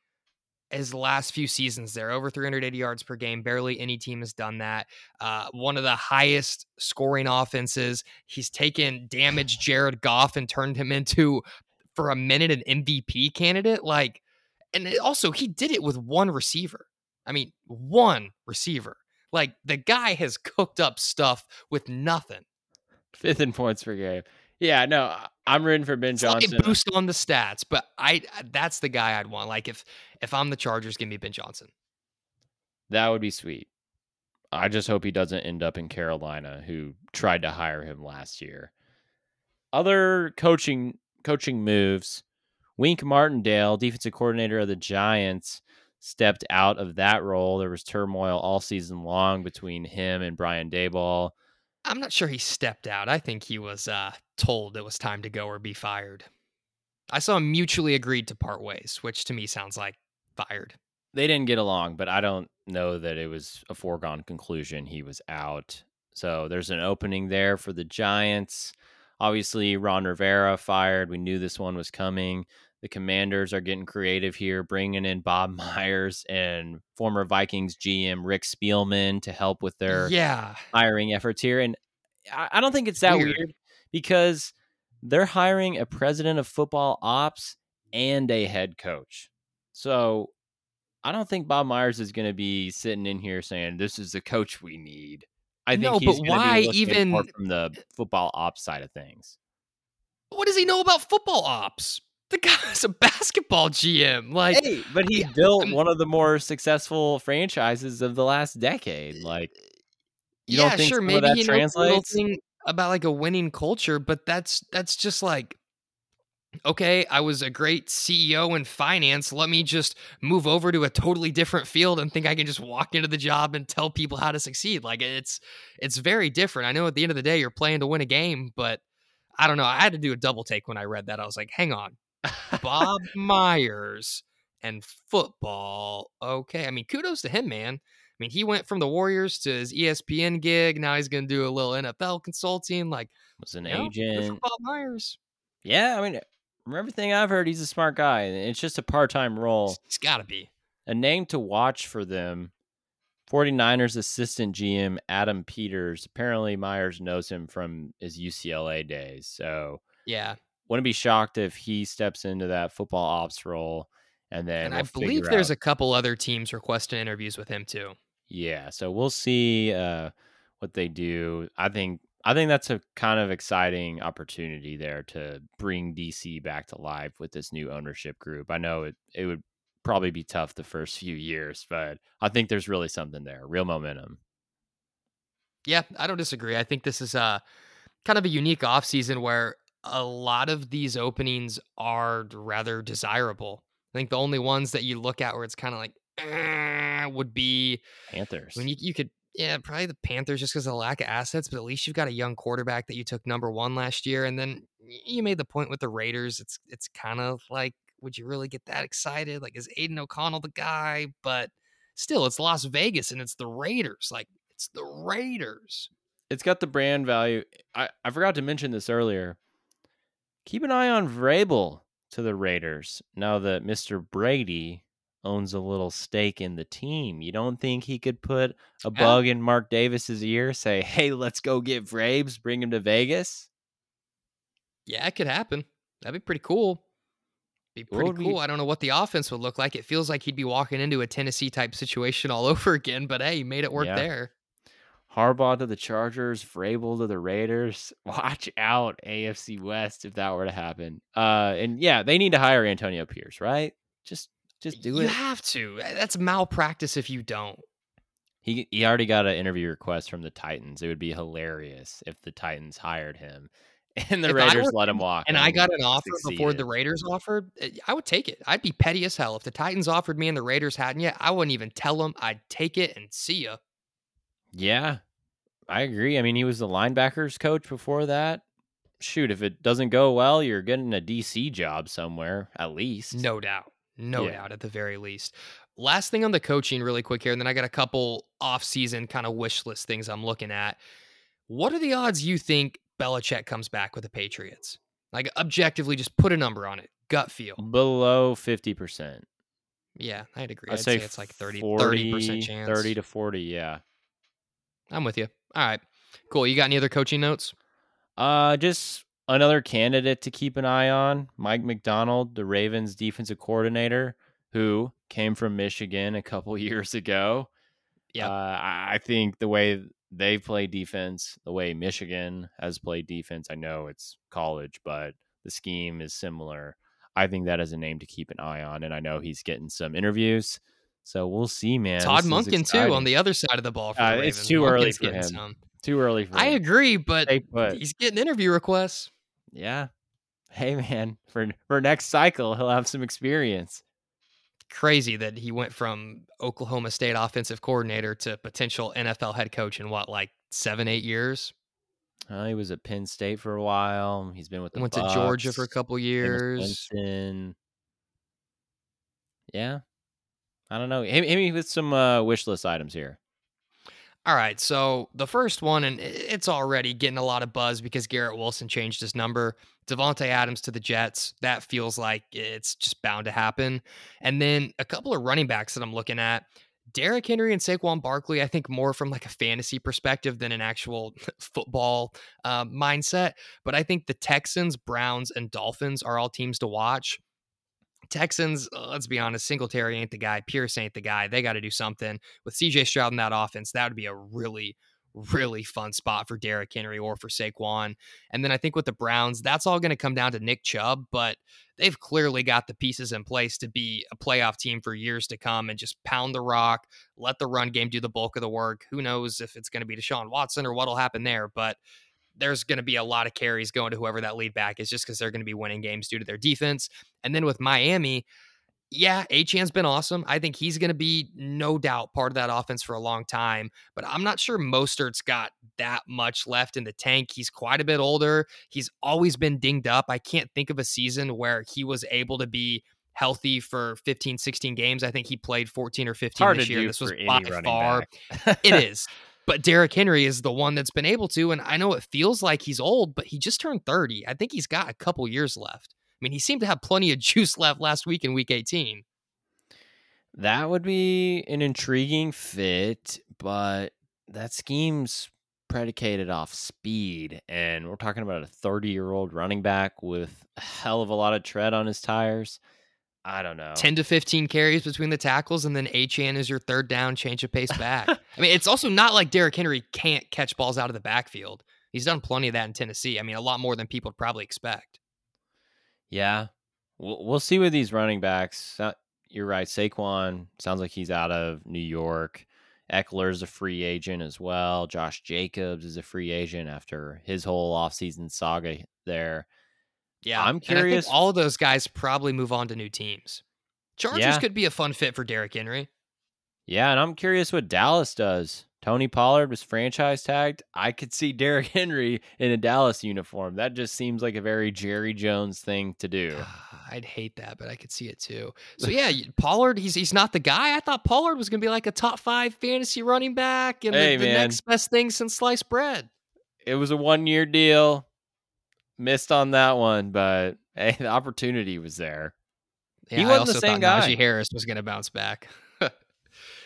his last few seasons there, over 380 yards per game. Barely any team has done that. Uh, one of the highest scoring offenses. He's taken damaged Jared Goff and turned him into, for a minute, an MVP candidate. Like, and also, he did it with one receiver. I mean, one receiver. Like, the guy has cooked up stuff with nothing. Fifth in points per game. Yeah, no, I'm rooting for Ben Johnson. boost on the stats, but I that's the guy I'd want. Like if if I'm the Chargers, give me Ben Johnson. That would be sweet. I just hope he doesn't end up in Carolina, who tried to hire him last year. Other coaching coaching moves. Wink Martindale, defensive coordinator of the Giants, stepped out of that role. There was turmoil all season long between him and Brian Daboll. I'm not sure he stepped out. I think he was uh, told it was time to go or be fired. I saw him mutually agreed to part ways, which to me sounds like fired. They didn't get along, but I don't know that it was a foregone conclusion he was out. So there's an opening there for the Giants. Obviously, Ron Rivera fired. We knew this one was coming. The Commanders are getting creative here, bringing in Bob Myers and former Vikings GM Rick Spielman to help with their yeah hiring efforts here. And I, don't think it's that weird. weird because they're hiring a president of football ops and a head coach. So I don't think Bob Myers is going to be sitting in here saying this is the coach we need. I think no, but why even from the eh football ops side of things? What does he know about football ops? The guy's a basketball GM. Like, hey, but he built I'm, one of the more successful franchises of the last decade. Eh, like, you yeah, don't think sure, maybe that translates knows about like a winning culture, but that's that's just like okay, I was a great CEO in finance. Let me just move over to a totally different field and think I can just walk into the job and tell people how to succeed. Like it's it's very different. I know at the end of the day you're playing to win a game, but I don't know. I had to do a double take when I read that. I was like, hang on. Bob Myers and football. Okay. I mean, kudos to him, man. I mean, he went from the Warriors to his ESPN gig. Now he's going to do a little NFL consulting. Like, was an agent. Bob Myers. Yeah, I mean, eh, from everything I've heard, he's a smart guy. It's just a part time role. He's got to be. A name to watch for them 49ers assistant GM Adam Peters. Apparently, Myers knows him from his UCLA days. So, yeah. Wouldn't be shocked if he steps into that football ops role. And then and we'll I believe there's out. a couple other teams requesting interviews with him too. Yeah. So we'll see uh, what they do. I think I think that's a kind of exciting opportunity there to bring DC back to life with this new ownership group. I know it it would probably be tough the first few years, but I think there's really something there, real momentum. Yeah, I don't disagree. I think this is a kind of a unique offseason where a lot of these openings are rather desirable. I think the only ones that you look at where it's kind of like eh, would be Panthers. When you, you could yeah, probably the Panthers just because of the lack of assets, but at least you've got a young quarterback that you took number one last year. And then you made the point with the Raiders. It's it's kind of like, would you really get that excited? Like, is Aidan O'Connell the guy? But still, it's Las Vegas and it's the Raiders. Like, it's the Raiders. It's got the brand value. I, I forgot to mention this earlier. Keep an eye on Vrabel to the Raiders now that Mr. Brady owns a little stake in the team. You don't think he could put a bug in Mark Davis's ear, say, "Hey, let's go get Vrabes, bring him to Vegas"? Yeah, it could happen. That'd be pretty cool. Be pretty cool. I don't know what the offense would look like. It feels like he'd be walking into a Tennessee type situation all over again. But hey, he made it work yeah. there. Harbaugh to the Chargers, Vrabel to the Raiders. Watch out, AFC West, if that were to happen. Uh, and yeah, they need to hire Antonio Pierce, right? Just just do you it. You have to. Eh, that's malpractice if you don't. He he already got an interview request from the Titans. It would be hilarious if the Titans hired him and the if Raiders were, let him walk. And I got an offer succeeded. before the Raiders offered. Eh, I would take it. I'd be petty as hell if the Titans offered me and the Raiders hadn't yet. I wouldn't even tell them. I'd take it and see ya. Yeah, I agree. I mean, he was the linebackers coach before that. Shoot, if it doesn't go well, you're getting a DC job somewhere at least. No doubt. No yeah. doubt at the very least. Last thing on the coaching, really quick here, and then I got a couple off-season kind of wish list things I'm looking at. What are the odds you think Belichick comes back with the Patriots? Like objectively, just put a number on it. Gut feel. Below fifty percent. Yeah, I'd agree. I'd, I'd say, say, it's like 30 percent chance. Thirty to forty. Yeah, I'm with you. All right, cool. You got any other coaching notes? Uh, just Another candidate to keep an eye on, Mike Macdonald, the Ravens defensive coordinator, who came from Michigan a couple years ago. Yeah. Uh, I think the way they've played defense, the way Michigan has played defense, I know it's college, but the scheme is similar. I think that is a name to keep an eye on. And I know he's getting some interviews. So we'll see, man. Todd this Monken, too, on the other side of the ball. Uh, it's too Monken's early for him. Some. Too early for I agree, but he's getting interview requests. Yeah. Hey man, for for next cycle, he'll have some experience. crazy that he went from Oklahoma State offensive coordinator to potential NFL head coach in what, like seven, eight years? Uh, he was at Penn State for a while. He's been with the Went Bucks, to Georgia for a couple years. Yeah, I don't know. Hit, hit me with some uh, wish list items here. All right, so the first one, and it's already getting a lot of buzz because Garrett Wilson changed his number. Davante Adams to the Jets. That feels like it's just bound to happen. And then a couple of running backs that I'm looking at. Derrick Henry and Saquon Barkley, I think more from like a fantasy perspective than an actual football uh, mindset. But I think the Texans, Browns, and Dolphins are all teams to watch. Texans, uh, let's be honest, Singletary ain't the guy. Pierce ain't the guy. They got to do something with CJ Stroud in that offense. That would be a really, really fun spot for Derrick Henry or for Saquon. And then I think with the Browns, that's all going to come down to Nick Chubb, but they've clearly got the pieces in place to be a playoff team for years to come and just pound the rock, let the run game do the bulk of the work. Who knows if it's going to be Deshaun Watson or what'll happen there, but there's going to be a lot of carries going to whoever that lead back is just because they're going to be winning games due to their defense. And then with Miami, yeah, Achane's been awesome. I think he's going to be no doubt part of that offense for a long time, but I'm not sure Mostert's got that much left in the tank. He's quite a bit older. He's always been dinged up. I can't think of a season where he was able to be healthy for 15, 16 games. I think he played 14 or 15 this year. This was by far. it is. But Derrick Henry is the one that's been able to. And I know it feels like he's old, but he just turned 30. I think he's got a couple years left. I mean, he seemed to have plenty of juice left last week in week 18. That would be an intriguing fit, but that scheme's predicated off speed. And we're talking about a 30 year old running back with a hell of a lot of tread on his tires. I don't know. 10 to 15 carries between the tackles, and then Achane is your third down, change of pace back. I mean, it's also not like Derrick Henry can't catch balls out of the backfield. He's done plenty of that in Tennessee. I mean, a lot more than people would probably expect. Yeah. We'll, we'll see with these running backs. You're right. Saquon sounds like he's out of New York. Ekeler's a free agent as well. Josh Jacobs is a free agent after his whole offseason saga there. Yeah, I'm curious. all of those guys probably move on to new teams. Chargers yeah. could be a fun fit for Derrick Henry. Yeah, and I'm curious what Dallas does. Tony Pollard was franchise tagged. I could see Derrick Henry in a Dallas uniform. That just seems like a very Jerry Jones thing to do. Ah, I'd hate that, but I could see it too. So yeah, Pollard, he's he's not the guy. I thought Pollard was going to be like a top five fantasy running back and hey, the, the next best thing since sliced bread. It was a one year deal missed on that one, but hey, the opportunity was there. Yeah, he wasn't the same guy. Najee Harris was going to bounce back. no,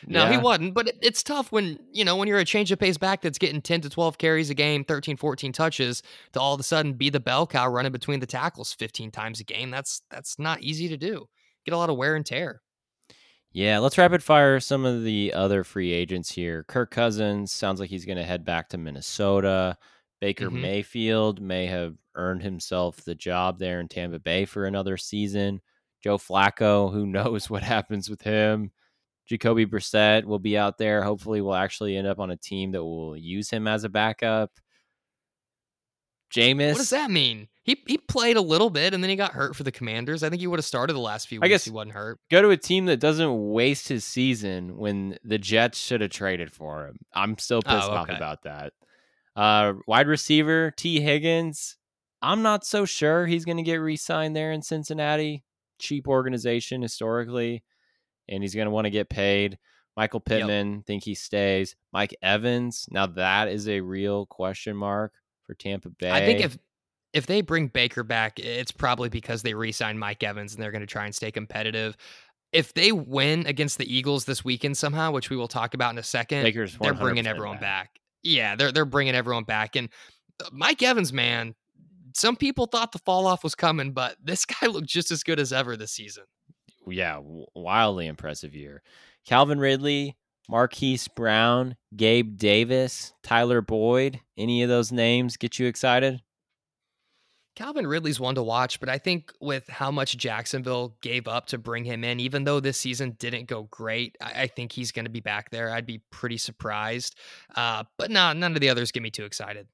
yeah. he wasn't. But it, it's tough when you know when you're a change of pace back that's getting 10 to 12 carries a game, 13, 14 touches, to all of a sudden be the bell cow running between the tackles 15 times a game. That's that's not easy to do. Get a lot of wear and tear. Yeah, let's rapid fire some of the other free agents here. Kirk Cousins sounds like he's going to head back to Minnesota. Baker mm-hmm. Mayfield may have earned himself the job there in Tampa Bay for another season. Joe Flacco, who knows what happens with him. Jacoby Brissett will be out there. Hopefully, we'll actually end up on a team that will use him as a backup. Jameis. What does that mean? He he played a little bit and then he got hurt for the Commanders. I think he would have started the last few weeks. I guess he wasn't hurt. Go to a team that doesn't waste his season when the Jets should have traded for him. I'm still pissed oh, okay. off about that. Uh, wide receiver Tee Higgins. I'm not so sure he's going to get re-signed there in Cincinnati. Cheap organization historically, and he's going to want to get paid. Michael Pittman, yep. think he stays. Mike Evans, now that is a real question mark for Tampa Bay. I think if if they bring Baker back, it's probably because they re-signed Mike Evans and they're going to try and stay competitive. If they win against the Eagles this weekend somehow, which we will talk about in a second, Baker's they're bringing everyone back. back. Yeah, they're they're bringing everyone back, and uh, Mike Evans, man, some people thought the fall off was coming, but this guy looked just as good as ever this season. Yeah, wildly impressive year. Calvin Ridley, Marquise Brown, Gabe Davis, Tyler Boyd. Any of those names get you excited? Calvin Ridley's one to watch, but I think with how much Jacksonville gave up to bring him in, even though this season didn't go great, I, I think he's going to be back there. I'd be pretty surprised. Uh, but no, none of the others get me too excited.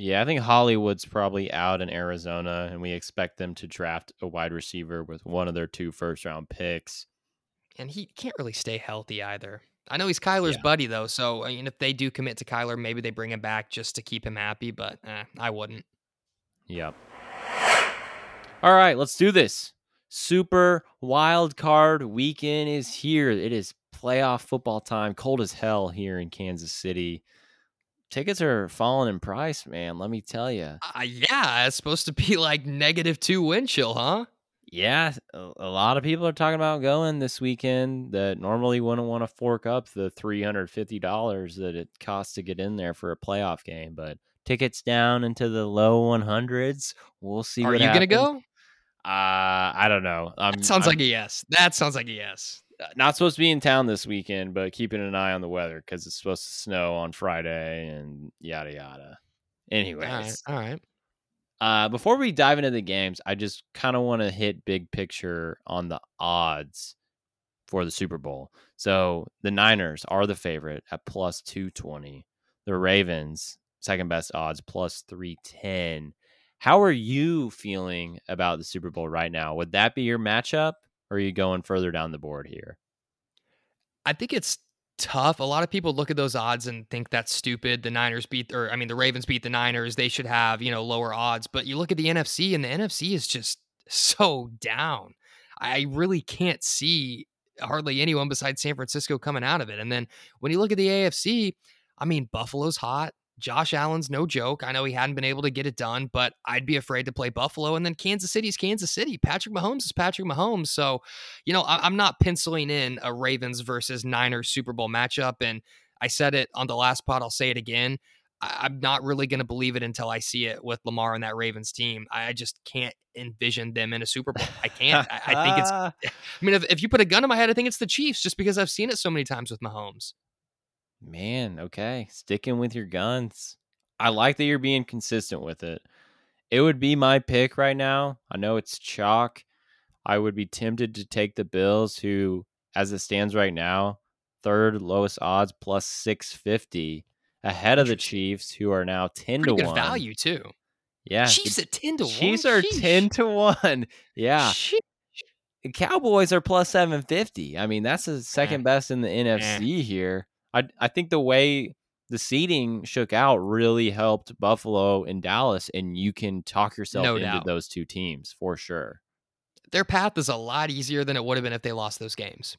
Yeah, I think Hollywood's probably out in Arizona, and we expect them to draft a wide receiver with one of their two first round picks. and he can't really stay healthy either. I know he's Kyler's Yeah. buddy though, so I mean, if they do commit to Kyler, maybe they bring him back just to keep him happy. But eh, I wouldn't. Yep. All right, let's do this. Super wild card weekend is here. It is playoff football time. Cold as hell here in Kansas City. Tickets are falling in price, man. Let me tell you. Uh, yeah, it's supposed to be like negative two wind chill, huh? Yeah, a, a lot of people are talking about going this weekend that normally wouldn't want to fork up the $350 that it costs to get in there for a playoff game, but tickets down into the low 100s. We'll see Are you gonna go? Uh, I don't know. I'm, That sounds I'm like a yes. That sounds like a yes. Not supposed to be in town this weekend, but keeping an eye on the weather because it's supposed to snow on Friday and yada yada. Anyways, All right, all right. uh, before we dive into the games, I just kind of want to hit big picture on the odds for the Super Bowl. So the Niners are the favorite at plus 220. The Ravens, second best odds, plus 310. How are you feeling about the Super Bowl right now? Would that be your matchup? Or are you going further down the board here? I think it's tough. A lot of people look at those odds and think that's stupid. The Niners beat, or I mean, the Ravens beat the Niners. They should have, you know, lower odds. But you look at the NFC, and the NFC is just so down. I really can't see hardly anyone besides San Francisco coming out of it. And then when you look at the AFC, I mean, Buffalo's hot. Josh Allen's no joke. I know he hadn't been able to get it done, but I'd be afraid to play Buffalo. And then Kansas City's Kansas City. Patrick Mahomes is Patrick Mahomes. So, you know, I- I'm not penciling in a Ravens versus Niners Super Bowl matchup. And I said it on the last pod. I'll say it again. I- I'm not really going to believe it until I see it with Lamar and that Ravens team. I just can't envision them in a Super Bowl. I can't. I, I think it's. I mean, if, if you put a gun in my head, I think it's the Chiefs, just because I've seen it so many times with Mahomes. Man, okay. Sticking with your guns. I like that you're being consistent with it. It would be my pick right now. I know it's chalk. I would be tempted to take the Bills, who, as it stands right now, third lowest odds plus 650, ahead of the Chiefs, who are now 10 Pretty to good 1. value too. Yeah. Chiefs at ten to one. Chiefs are Sheesh. 10 to 1. Yeah. Sheesh. Cowboys are plus 750. I mean, that's the second eh. best in the eh. NFC here. I I think the way the seeding shook out really helped Buffalo and Dallas, and you can talk yourself No into doubt. those two teams for sure. Their path is a lot easier than it would have been if they lost those games.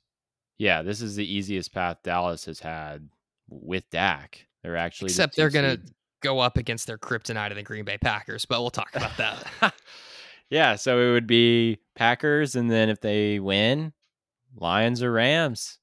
Yeah, this is the easiest path Dallas has had with Dak. They're actually Except two they're gonna seed. go up against their kryptonite of the Green Bay Packers, but we'll talk about that. yeah, so it would be Packers, and then if they win, Lions or Rams,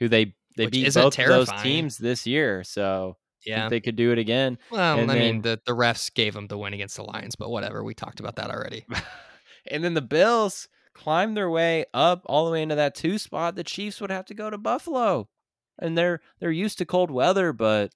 who they they Which beat both those teams this year. So yeah. they could do it again. Well, and I mean, the, the refs gave them the win against the Lions, but whatever. We talked about that already. and then the Bills climb their way up all the way into that two spot. The Chiefs would have to go to Buffalo, and they're they're used to cold weather, but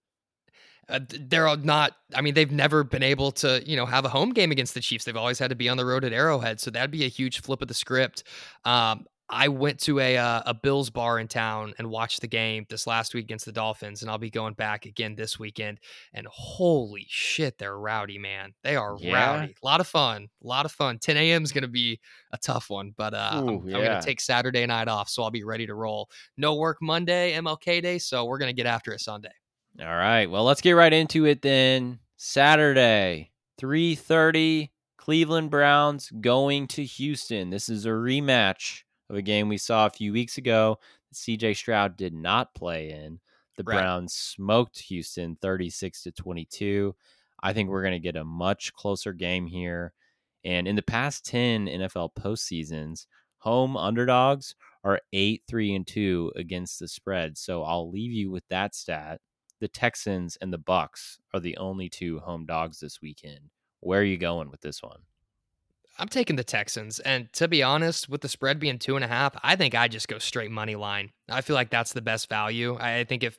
Uh, they're not. I mean, they've never been able to, you know, have a home game against the Chiefs. They've always had to be on the road at Arrowhead, so that'd be a huge flip of the script. Um, I went to a uh, a Bills bar in town and watched the game this last week against the Dolphins, and I'll be going back again this weekend. And holy shit, they're rowdy, man! They are Yeah? rowdy. A lot of fun. A lot of fun. 10 a.m. is going to be a tough one, but uh, I'm, Ooh, I'm going to take Saturday night off, so I'll be ready to roll. No work Monday, MLK Day, so we're going to get after it Sunday. all right. Well, let's get right into it then. Saturday, three thirty. Cleveland Browns going to Houston. This is a rematch of a game we saw a few weeks ago. that CJ Stroud did not play in. The Right. Browns smoked Houston 36 to 22. I think we're going to get a much closer game here. And in the past 10 NFL postseasons, home underdogs are 8 3 and 2 against the spread. So I'll leave you with that stat. The Texans and the Bucks are the only two home dogs this weekend. Where are you going with this one? I'm taking the Texans. And to be honest, with the spread being two and a half, I think I just go straight money line. I feel like that's the best value. I I think if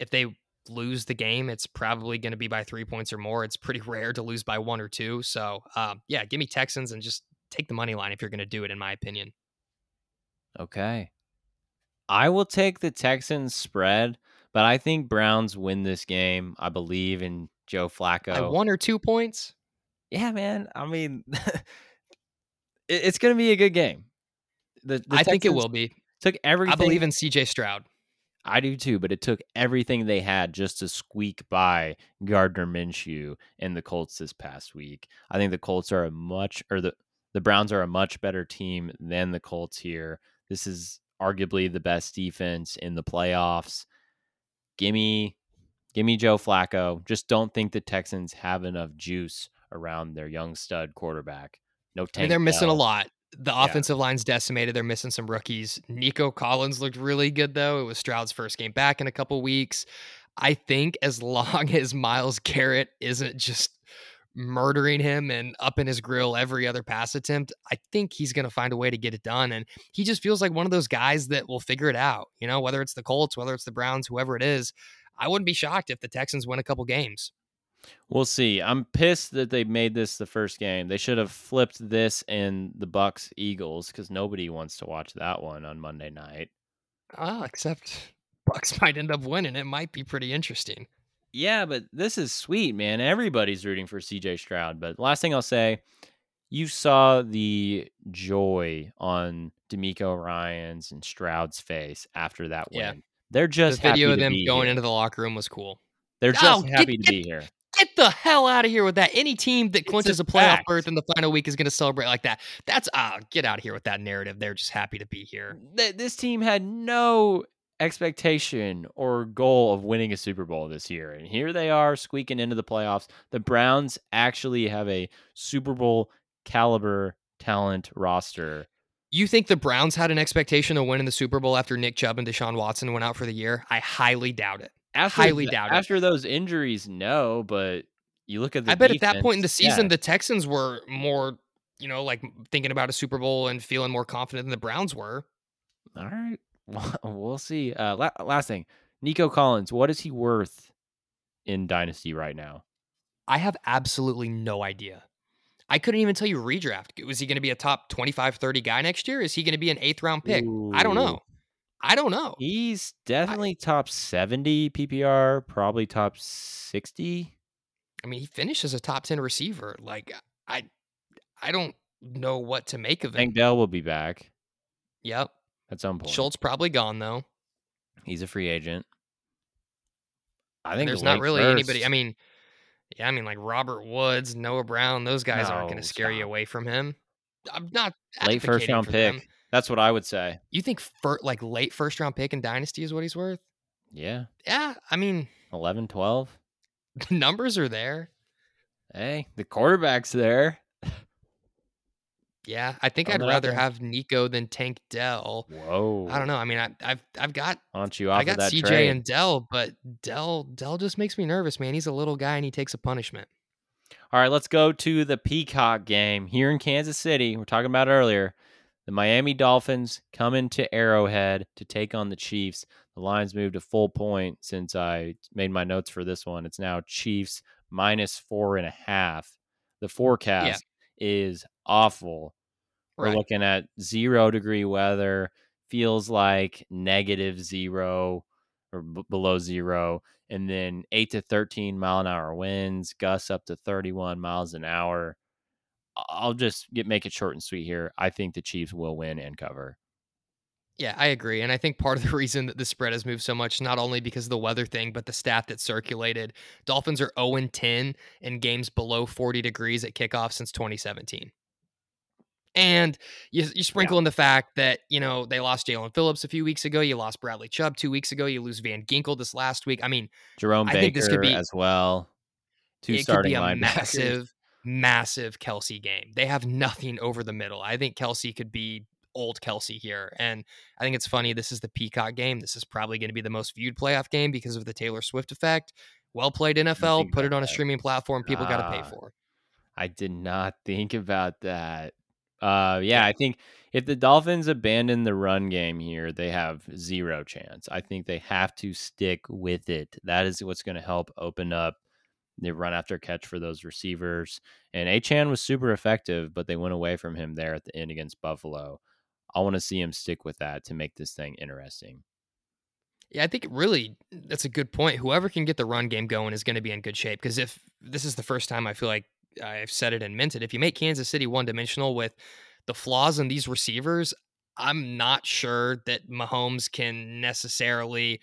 if they lose the game, it's probably going to be by three points or more. It's pretty rare to lose by one or two. So um, yeah, give me Texans and just take the money line if you're going to do it, in my opinion. Okay. I will take the Texans spread, but I think Browns win this game. I believe in Joe Flacco. By one or two points. yeah, man. I mean, it's going to be a good game. The, the I think it will be. Took everything. I believe in CJ Stroud. I do too, but it took everything they had just to squeak by Gardner Minshew and the Colts this past week. I think the Colts are a much or the the Browns are a much better team than the Colts here. This is arguably the best defense in the playoffs. Gimme gimme Joe Flacco. Just don't think the Texans have enough juice around their young stud quarterback. No tank. I mean, they're missing a lot. The Yeah. offensive line's decimated. They're missing some rookies. Nico Collins looked really good though. It was Stroud's first game back in a couple weeks. I think as long as Myles Garrett isn't just murdering him and up in his grill every other pass attempt, I think he's going to find a way to get it done. And he just feels like one of those guys that will figure it out. You know, whether it's the Colts, whether it's the Browns, whoever it is, I wouldn't be shocked if the Texans win a couple games. We'll see. I'm pissed that they made this the first game. They should have flipped this in the Bucks Eagles because nobody wants to watch that one on Monday night. Ah, except Bucks might end up winning. It might be pretty interesting. Yeah, but this is sweet, man. Everybody's rooting for CJ Stroud. But last thing I'll say, you saw the joy on DeMeco Ryan's and Stroud's face after that win. Yeah. They're The just happy video of them going here. into the locker room was cool. They're just Oh, get- happy to get- be here. Get the hell out of here with that. Any team that It's a clinches a playoff fact. berth in the final week is going to celebrate like that. That's ah, get out of here with that narrative. They're just happy to be here. Th- This team had no expectation or goal of winning a Super Bowl this year. And here they are squeaking into the playoffs. The Browns actually have a Super Bowl caliber talent roster. You think the Browns had an expectation of winning the Super Bowl after Nick Chubb and Deshaun Watson went out for the year? I highly doubt it. After Highly doubt. After those injuries, no, but you look at the I bet at that point in the season, yeah. the Texans were more, you know, like thinking about a Super Bowl and feeling more confident than the Browns were. All right. Well, we'll see. Uh, la- last thing, Nico Collins, what is he worth in Dynasty right now? I have absolutely no idea. I couldn't even tell you redraft. Was he going to be a top 25, 30 guy next year? Is he going to be an eighth round pick? I don't know. I don't know. He's definitely top 70 PPR, probably top 60. I mean, he finished as a top 10 receiver. Like, I I don't know what to make of it. I think. Dell will be back Yep. at some point. Schultz probably gone, though. He's a free agent. I think there's not really anybody. I mean, yeah, I mean, like Robert Woods, Noah Brown, those guys aren't going to scare you away from him. I'm not late first round pick. them. That's what I would say. You think like late first round pick in Dynasty is what he's worth? Yeah. Yeah, I mean, 11, 12. the numbers are there. Hey, the quarterback's there. Yeah, I think I'd rather there. have Nico than Tank Dell. Whoa. I don't know. I mean, I, I've I've got don't you off I got CJ trade? and Dell, but Dell Dell just makes me nervous, man. He's a little guy and he takes a punishment. All right, let's go to the Peacock game here in Kansas City. We're talking about earlier. The Miami Dolphins come into Arrowhead to take on the Chiefs. The lines moved a full point since I made my notes for this one. It's now Chiefs minus four and a half. The forecast is awful. We're looking at zero degree weather, feels like negative zero or b- below zero, and then eight to 13 mile an hour winds, gusts up to 31 miles an hour. I'll just get make it short and sweet here. I think the Chiefs will win and cover. Yeah, I agree. And I think part of the reason that the spread has moved so much, not only because of the weather thing, but the stat that circulated. Dolphins are 0 10 in games below 40 degrees at kickoff since 2017. And you, you sprinkle in the fact that, you know, they lost Jaelan Phillips a few weeks ago. You lost Bradley Chubb two weeks ago. You lose Van Ginkel this last week. I mean, Jerome I Baker think this could be- as well. Two it could starting be a linebackers. massive, massive Kelce game. They have nothing over the middle. I think Kelce could be old Kelce here. And I think it's funny. This is the Peacock game. This is probably going to be the most viewed playoff game because of the Taylor Swift effect. Well played NFL. Put it on a streaming platform. People got to pay Ah. for. I did not think about that. Uh, yeah, I think if the Dolphins abandon the run game here, they have zero chance. I think they have to stick with it. That is what's going to help open up the run after catch for those receivers. And Achane was super effective, but they went away from him there at the end against Buffalo. I want to see him stick with that to make this thing interesting. Yeah, I think really that's a good point. Whoever can get the run game going is going to be in good shape. Because if this is the first time I feel like I've said it and meant it, if you make Kansas City one dimensional with the flaws in these receivers, I'm not sure that Mahomes can necessarily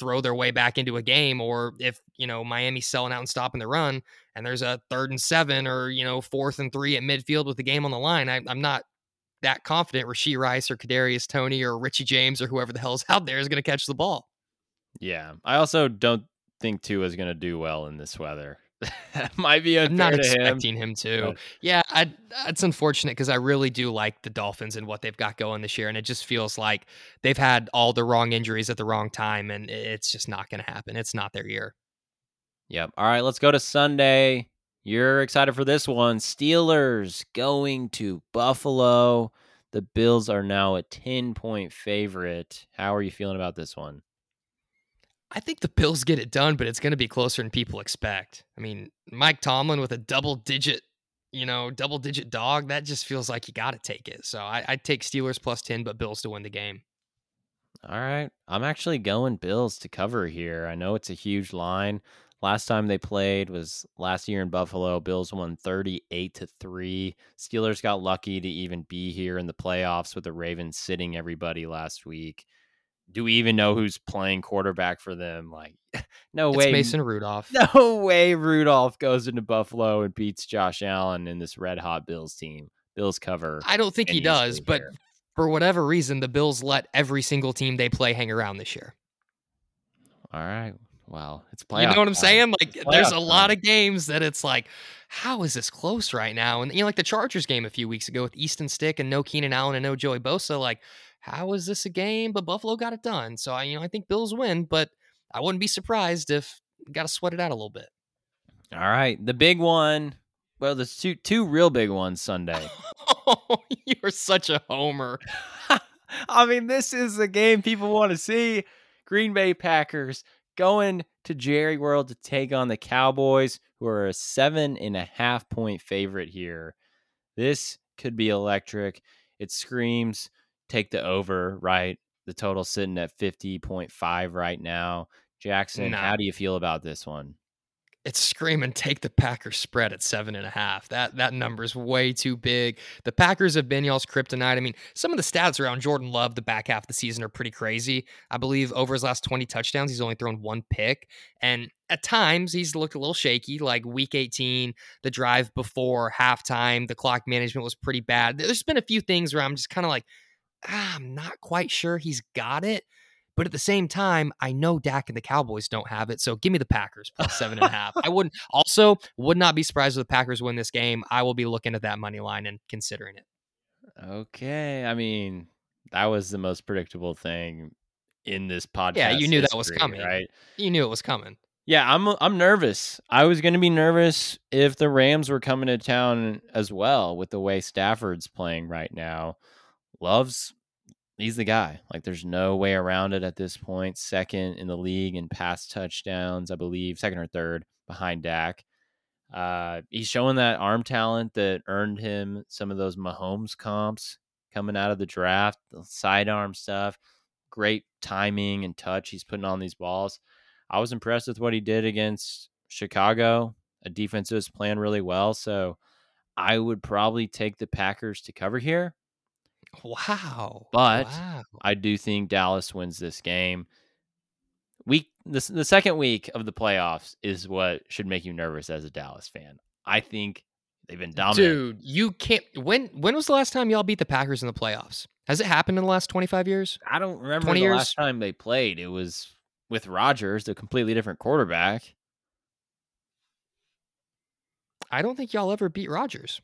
throw their way back into a game or if, you know, Miami's selling out and stopping the run and there's a third and seven or, you know, fourth and three at midfield with the game on the line. I, am not that confident Rashee Rice or Kadarius Toney or Richie James or whoever the hell's out there is going to catch the ball. Yeah. I also don't think Tua is going to do well in this weather. might be I'm not to expecting him, him to. But... Yeah, I, it's unfortunate because I really do like the Dolphins and what they've got going this year, and it just feels like they've had all the wrong injuries at the wrong time, and it's just not going to happen. It's not their year. Yep. All right, let's go to Sunday. You're excited for this one. Steelers going to Buffalo. The Bills are now a 10 point favorite. How are you feeling about this one? I think the Bills get it done, but it's going to be closer than people expect. I mean, Mike Tomlin with a double digit, you know, double digit dog, that just feels like you got to take it. So I, I'd take Steelers plus 10, but Bills to win the game. All right. I'm actually going Bills to cover here. I know it's a huge line. Last time they played was last year in Buffalo. Bills won 38 to 3. Steelers got lucky to even be here in the playoffs with the Ravens sitting everybody last week do we even know who's playing quarterback for them? Like, no it's way. Mason Rudolph. No way Rudolph goes into Buffalo and beats Josh Allen in this red hot Bills team. Bills cover. I don't think he does, but for whatever reason, the Bills let every single team they play hang around this year. All right. Wow. It's playoff. You know what I'm time. saying? Like, there's a time. lot of games that it's like, how is this close right now? And, you know, like the Chargers game a few weeks ago with Easton Stick and no Keenan Allen and no Joey Bosa, like, how is this a game? But Buffalo got it done. So I, you know, I think Bills win, but I wouldn't be surprised if got to sweat it out a little bit. All right, the big one. Well, there's two two real big ones Sunday. oh, you're such a homer. I mean, this is a game people want to see. Green Bay Packers going to Jerry World to take on the Cowboys, who are a seven and a half point favorite here. This could be electric. It screams take the over, right? The total sitting at 50.5 right now. Jackson, nah. how do you feel about this one? It's screaming take the Packers spread at seven and a half. That that number is way too big. The Packers have been y'all's kryptonite. I mean, some of the stats around Jordan Love the back half of the season are pretty crazy. I believe over his last 20 touchdowns, he's only thrown one pick. And at times he's looked a little shaky, like week 18, the drive before halftime, the clock management was pretty bad. There's been a few things where I'm just kind of like, ah, I'm not quite sure he's got it. But at the same time, I know Dak and the Cowboys don't have it. So give me the Packers plus seven and a half. I wouldn't also would not be surprised if the Packers win this game. I will be looking at that money line and considering it. Okay. I mean, that was the most predictable thing in this podcast. Yeah, you knew history, that was coming. Right. You knew it was coming. Yeah, I'm I'm nervous. I was going to be nervous if the Rams were coming to town as well with the way Stafford's playing right now. Love's he's the guy. Like there's no way around it at this point. Second in the league in pass touchdowns, I believe, second or third behind Dak. Uh, he's showing that arm talent that earned him some of those Mahomes comps coming out of the draft, the sidearm stuff. Great timing and touch he's putting on these balls. I was impressed with what he did against Chicago. A defense that was playing really well, so I would probably take the Packers to cover here. Wow. But wow. I do think Dallas wins this game. Week the, the second week of the playoffs is what should make you nervous as a Dallas fan. I think they've been dominant. Dude, you can't when when was the last time y'all beat the Packers in the playoffs? Has it happened in the last 25 years? I don't remember the years? last time they played. It was with Rodgers, a completely different quarterback. I don't think y'all ever beat Rodgers.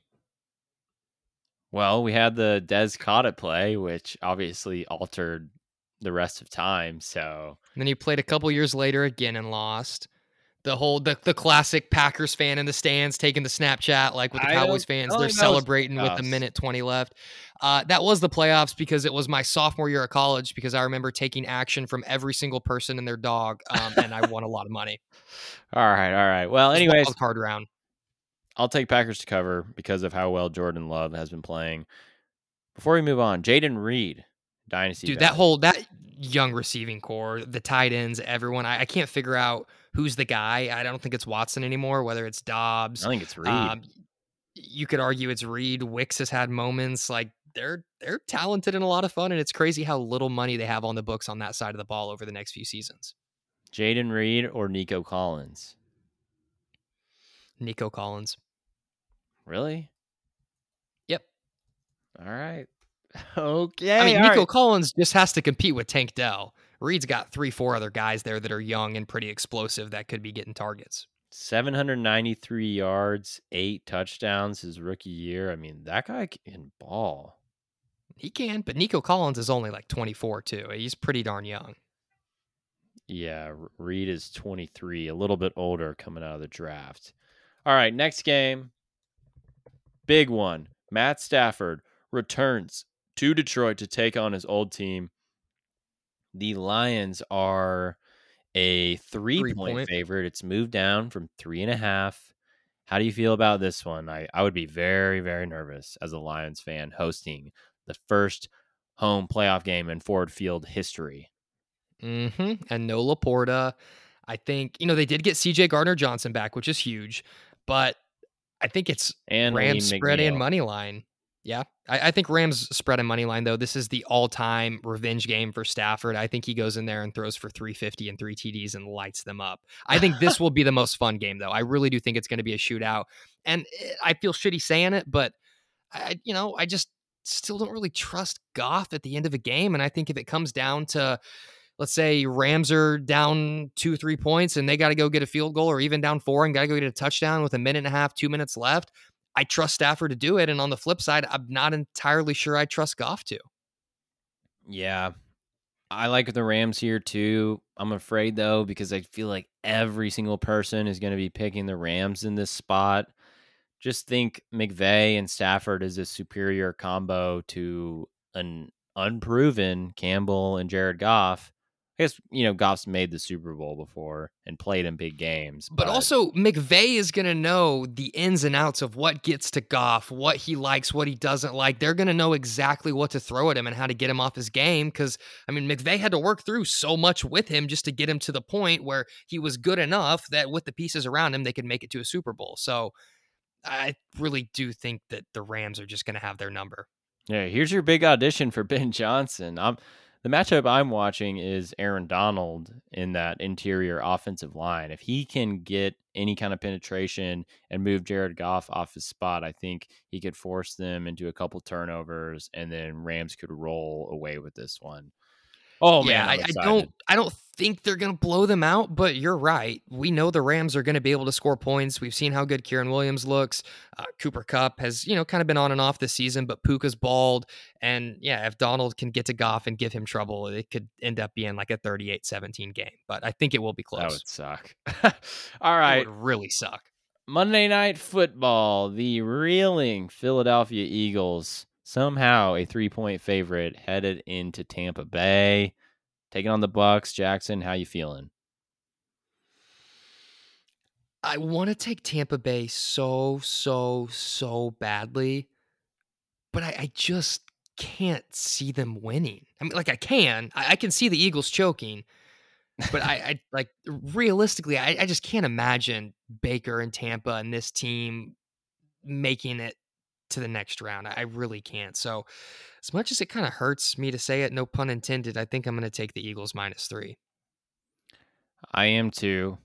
Well, we had the Dez caught it play, which obviously altered the rest of time. So and then he played a couple years later again and lost. The whole the, the classic Packers fan in the stands taking the Snapchat like with the Cowboys fans, they're celebrating with a minute twenty left. Uh, that was the playoffs because it was my sophomore year of college because I remember taking action from every single person and their dog, um, and I won a lot of money. All right, all right. Well, anyways, card round. I'll take Packers to cover because of how well Jordan Love has been playing. Before we move on, Jayden Reed, Dynasty. Dude, that whole that young receiving core, the tight ends, everyone. I, I, can't figure out who's the guy. I don't think it's Watson anymore. Whether it's Doubs, I think it's Reed. Um, you could argue it's Reed. Wicks has had moments like they're they're talented and a lot of fun, and it's crazy how little money they have on the books on that side of the ball over the next few seasons. Jayden Reed or Nico Collins? Nico Collins. Really? Yep. All right. Okay. I mean, Nico right. Collins just has to compete with Tank Dell. Reed's got three, four other guys there that are young and pretty explosive that could be getting targets. 793 yards, eight touchdowns his rookie year. I mean, that guy can ball. He can, but Nico Collins is only like 24 too. He's pretty darn young. Yeah, Reed is 23, a little bit older coming out of the draft. All right, next game. Big one. Matt Stafford returns to Detroit to take on his old team. The Lions are a three, three point, point, favorite. It's moved down from three and a half. How do you feel about this one? I, I would be very, very nervous as a Lions fan hosting the first home playoff game in Ford Field history. Mm-hmm. And no LaPorta. I think, you know, they did get CJ Gardner Johnson back, which is huge, but I think it's and Rams spread and money line. Yeah. I, I, think Rams spread and money line, though. This is the all time revenge game for Stafford. I think he goes in there and throws for 350 and three TDs and lights them up. I think this will be the most fun game, though. I really do think it's going to be a shootout. And eh, I feel shitty saying it, but I, you know, I just still don't really trust Goff at the end of a game. And I think if it comes down to, let's say Rams are down two, three points and they got to go get a field goal or even down four and got to go get a touchdown with a minute and a half, two minutes left. I trust Stafford to do it. And on the flip side, I'm not entirely sure I trust Goff to. Yeah. I like the Rams here too. I'm afraid though, because I feel like every single person is going to be picking the Rams in this spot. Just think McVay and Stafford is a superior combo to an unproven Campbell and Jared Goff. I guess you know Goff's made the Super Bowl before and played in big games, but, but also McVay is going to know the ins and outs of what gets to Goff, what he likes, what he doesn't like. They're going to know exactly what to throw at him and how to get him off his game. Because I mean, McVay had to work through so much with him just to get him to the point where he was good enough that with the pieces around him, they could make it to a Super Bowl. So I really do think that the Rams are just going to have their number. Yeah, here's your big audition for Ben Johnson. I'm the matchup I'm watching is Aaron Donald in that interior offensive line. If he can get any kind of penetration and move Jared Goff off his spot, I think he could force them into a couple turnovers and then Rams could roll away with this one. Oh yeah, man, I, I, don't I don't think they're gonna blow them out, but you're right. We know the Rams are gonna be able to score points. We've seen how good Kyren Williams looks. Uh, Cooper Kupp has, you know, kind of been on and off this season, but Puka's bald. And yeah, if Donald can get to Goff and give him trouble, it could end up being like a 38-17 game. But I think it will be close. That would suck. All right. Would really suck. Monday night football, the reeling Philadelphia Eagles somehow a three point favorite headed into Tampa Bay, taking on the Bucks. Jackson, how you feeling? I want to take Tampa Bay so so so badly, but I, I, just can't see them winning. I mean, like I can, I, I can see the Eagles choking, but I, I like realistically, I, I just can't imagine Baker and Tampa and this team making it to the next round. I really can't. So, as much as it kind of hurts me to say it, no pun intended, I think I'm going to take the Eagles minus three. I am too.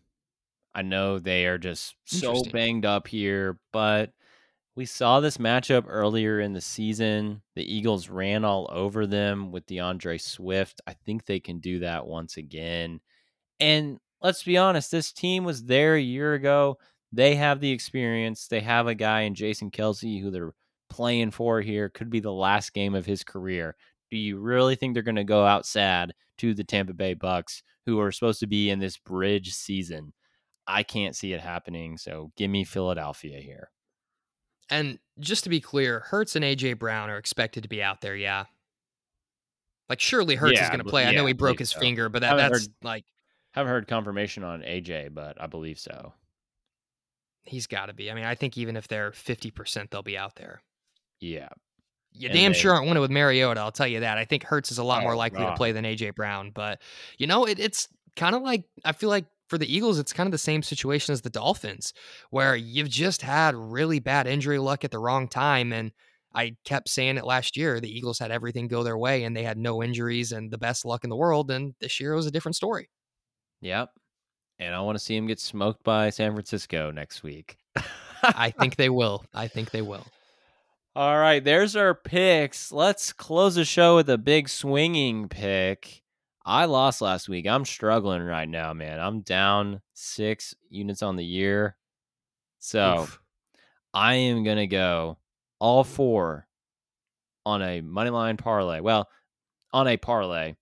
I know they are just so banged up here, but we saw this matchup earlier in the season. The Eagles ran all over them with D'Andre Swift. I think they can do that once again. And let's be honest, this team was there a year ago. They have the experience. They have a guy in Jason Kelce who they're playing for here. Could be the last game of his career. Do you really think they're going to go out sad to the Tampa Bay Bucks, who are supposed to be in this bridge season? I can't see it happening. So give me Philadelphia here. And just to be clear, Hurts and AJ Brown are expected to be out there. Yeah. Like surely Hurts yeah, is going to play. Yeah, I know he broke his so. finger, but that, that's heard, like haven't heard confirmation on AJ, but I believe so. He's got to be. I mean, I think even if they're 50%, they'll be out there. Yeah. You and damn they, sure aren't winning with Mariota. I'll tell you that. I think Hurts is a lot oh, more likely God. to play than AJ Brown. But you know, it, it's kind of like I feel like for the Eagles, it's kind of the same situation as the Dolphins, where you've just had really bad injury luck at the wrong time. And I kept saying it last year. The Eagles had everything go their way and they had no injuries and the best luck in the world. And this year it was a different story. Yep. And I want to see him get smoked by San Francisco next week. I think they will. I think they will. All right, there's our picks. Let's close the show with a big swinging pick. I lost last week. I'm struggling right now, man. I'm down six units on the year. So Oof. I am going to go all four on a money line parlay. Well, on a parlay.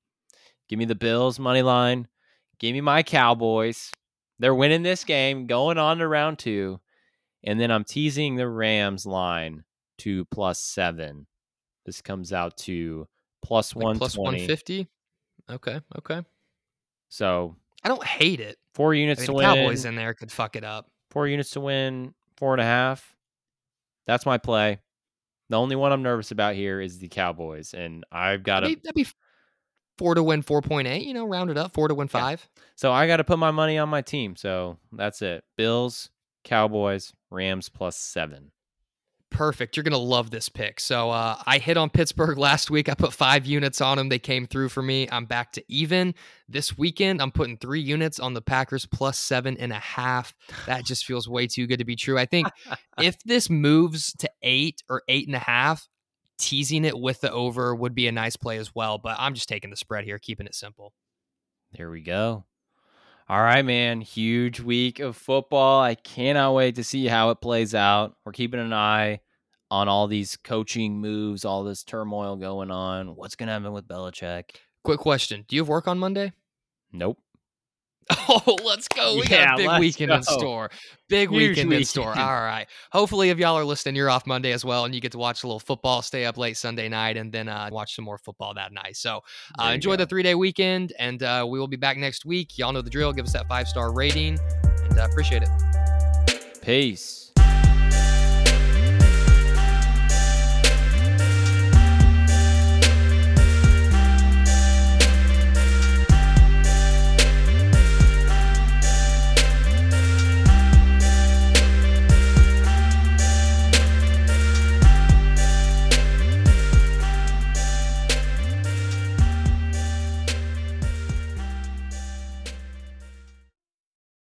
Give me the Bills money line. Give me my Cowboys. They're winning this game, going on to round two. And then I'm teasing the Rams line to plus seven. This comes out to plus like 120. Plus 150. Okay. Okay. So I don't hate it. Four units I mean, to win. Cowboys in there could fuck it up. Four units to win, four and a half. That's my play. The only one I'm nervous about here is the Cowboys, and I've got to. That'd be four to win 4.8. You know, round it up, four to win five. Yeah. So I got to put my money on my team. So that's it. Bills, Cowboys, Rams plus seven. Perfect. You're going to love this pick. So uh, I hit on Pittsburgh last week. I put five units on them. They came through for me. I'm back to even. This weekend, I'm putting three units on the Packers plus seven and a half. That just feels way too good to be true. I think if this moves to eight or eight and a half, teasing it with the over would be a nice play as well. But I'm just taking the spread here, keeping it simple. There we go. All right, man. Huge week of football. I cannot wait to see how it plays out. We're keeping an eye on all these coaching moves, all this turmoil going on. What's going to happen with Belichick? Quick question Do you have work on Monday? Nope. Oh, let's go. We yeah, got a big weekend go. in store. Big Huge weekend, weekend in store. All right. Hopefully, if y'all are listening, you're off Monday as well, and you get to watch a little football, stay up late Sunday night, and then uh, watch some more football that night. So uh, enjoy go. the three day weekend, and uh, we will be back next week. Y'all know the drill. Give us that five star rating, and uh, appreciate it. Peace.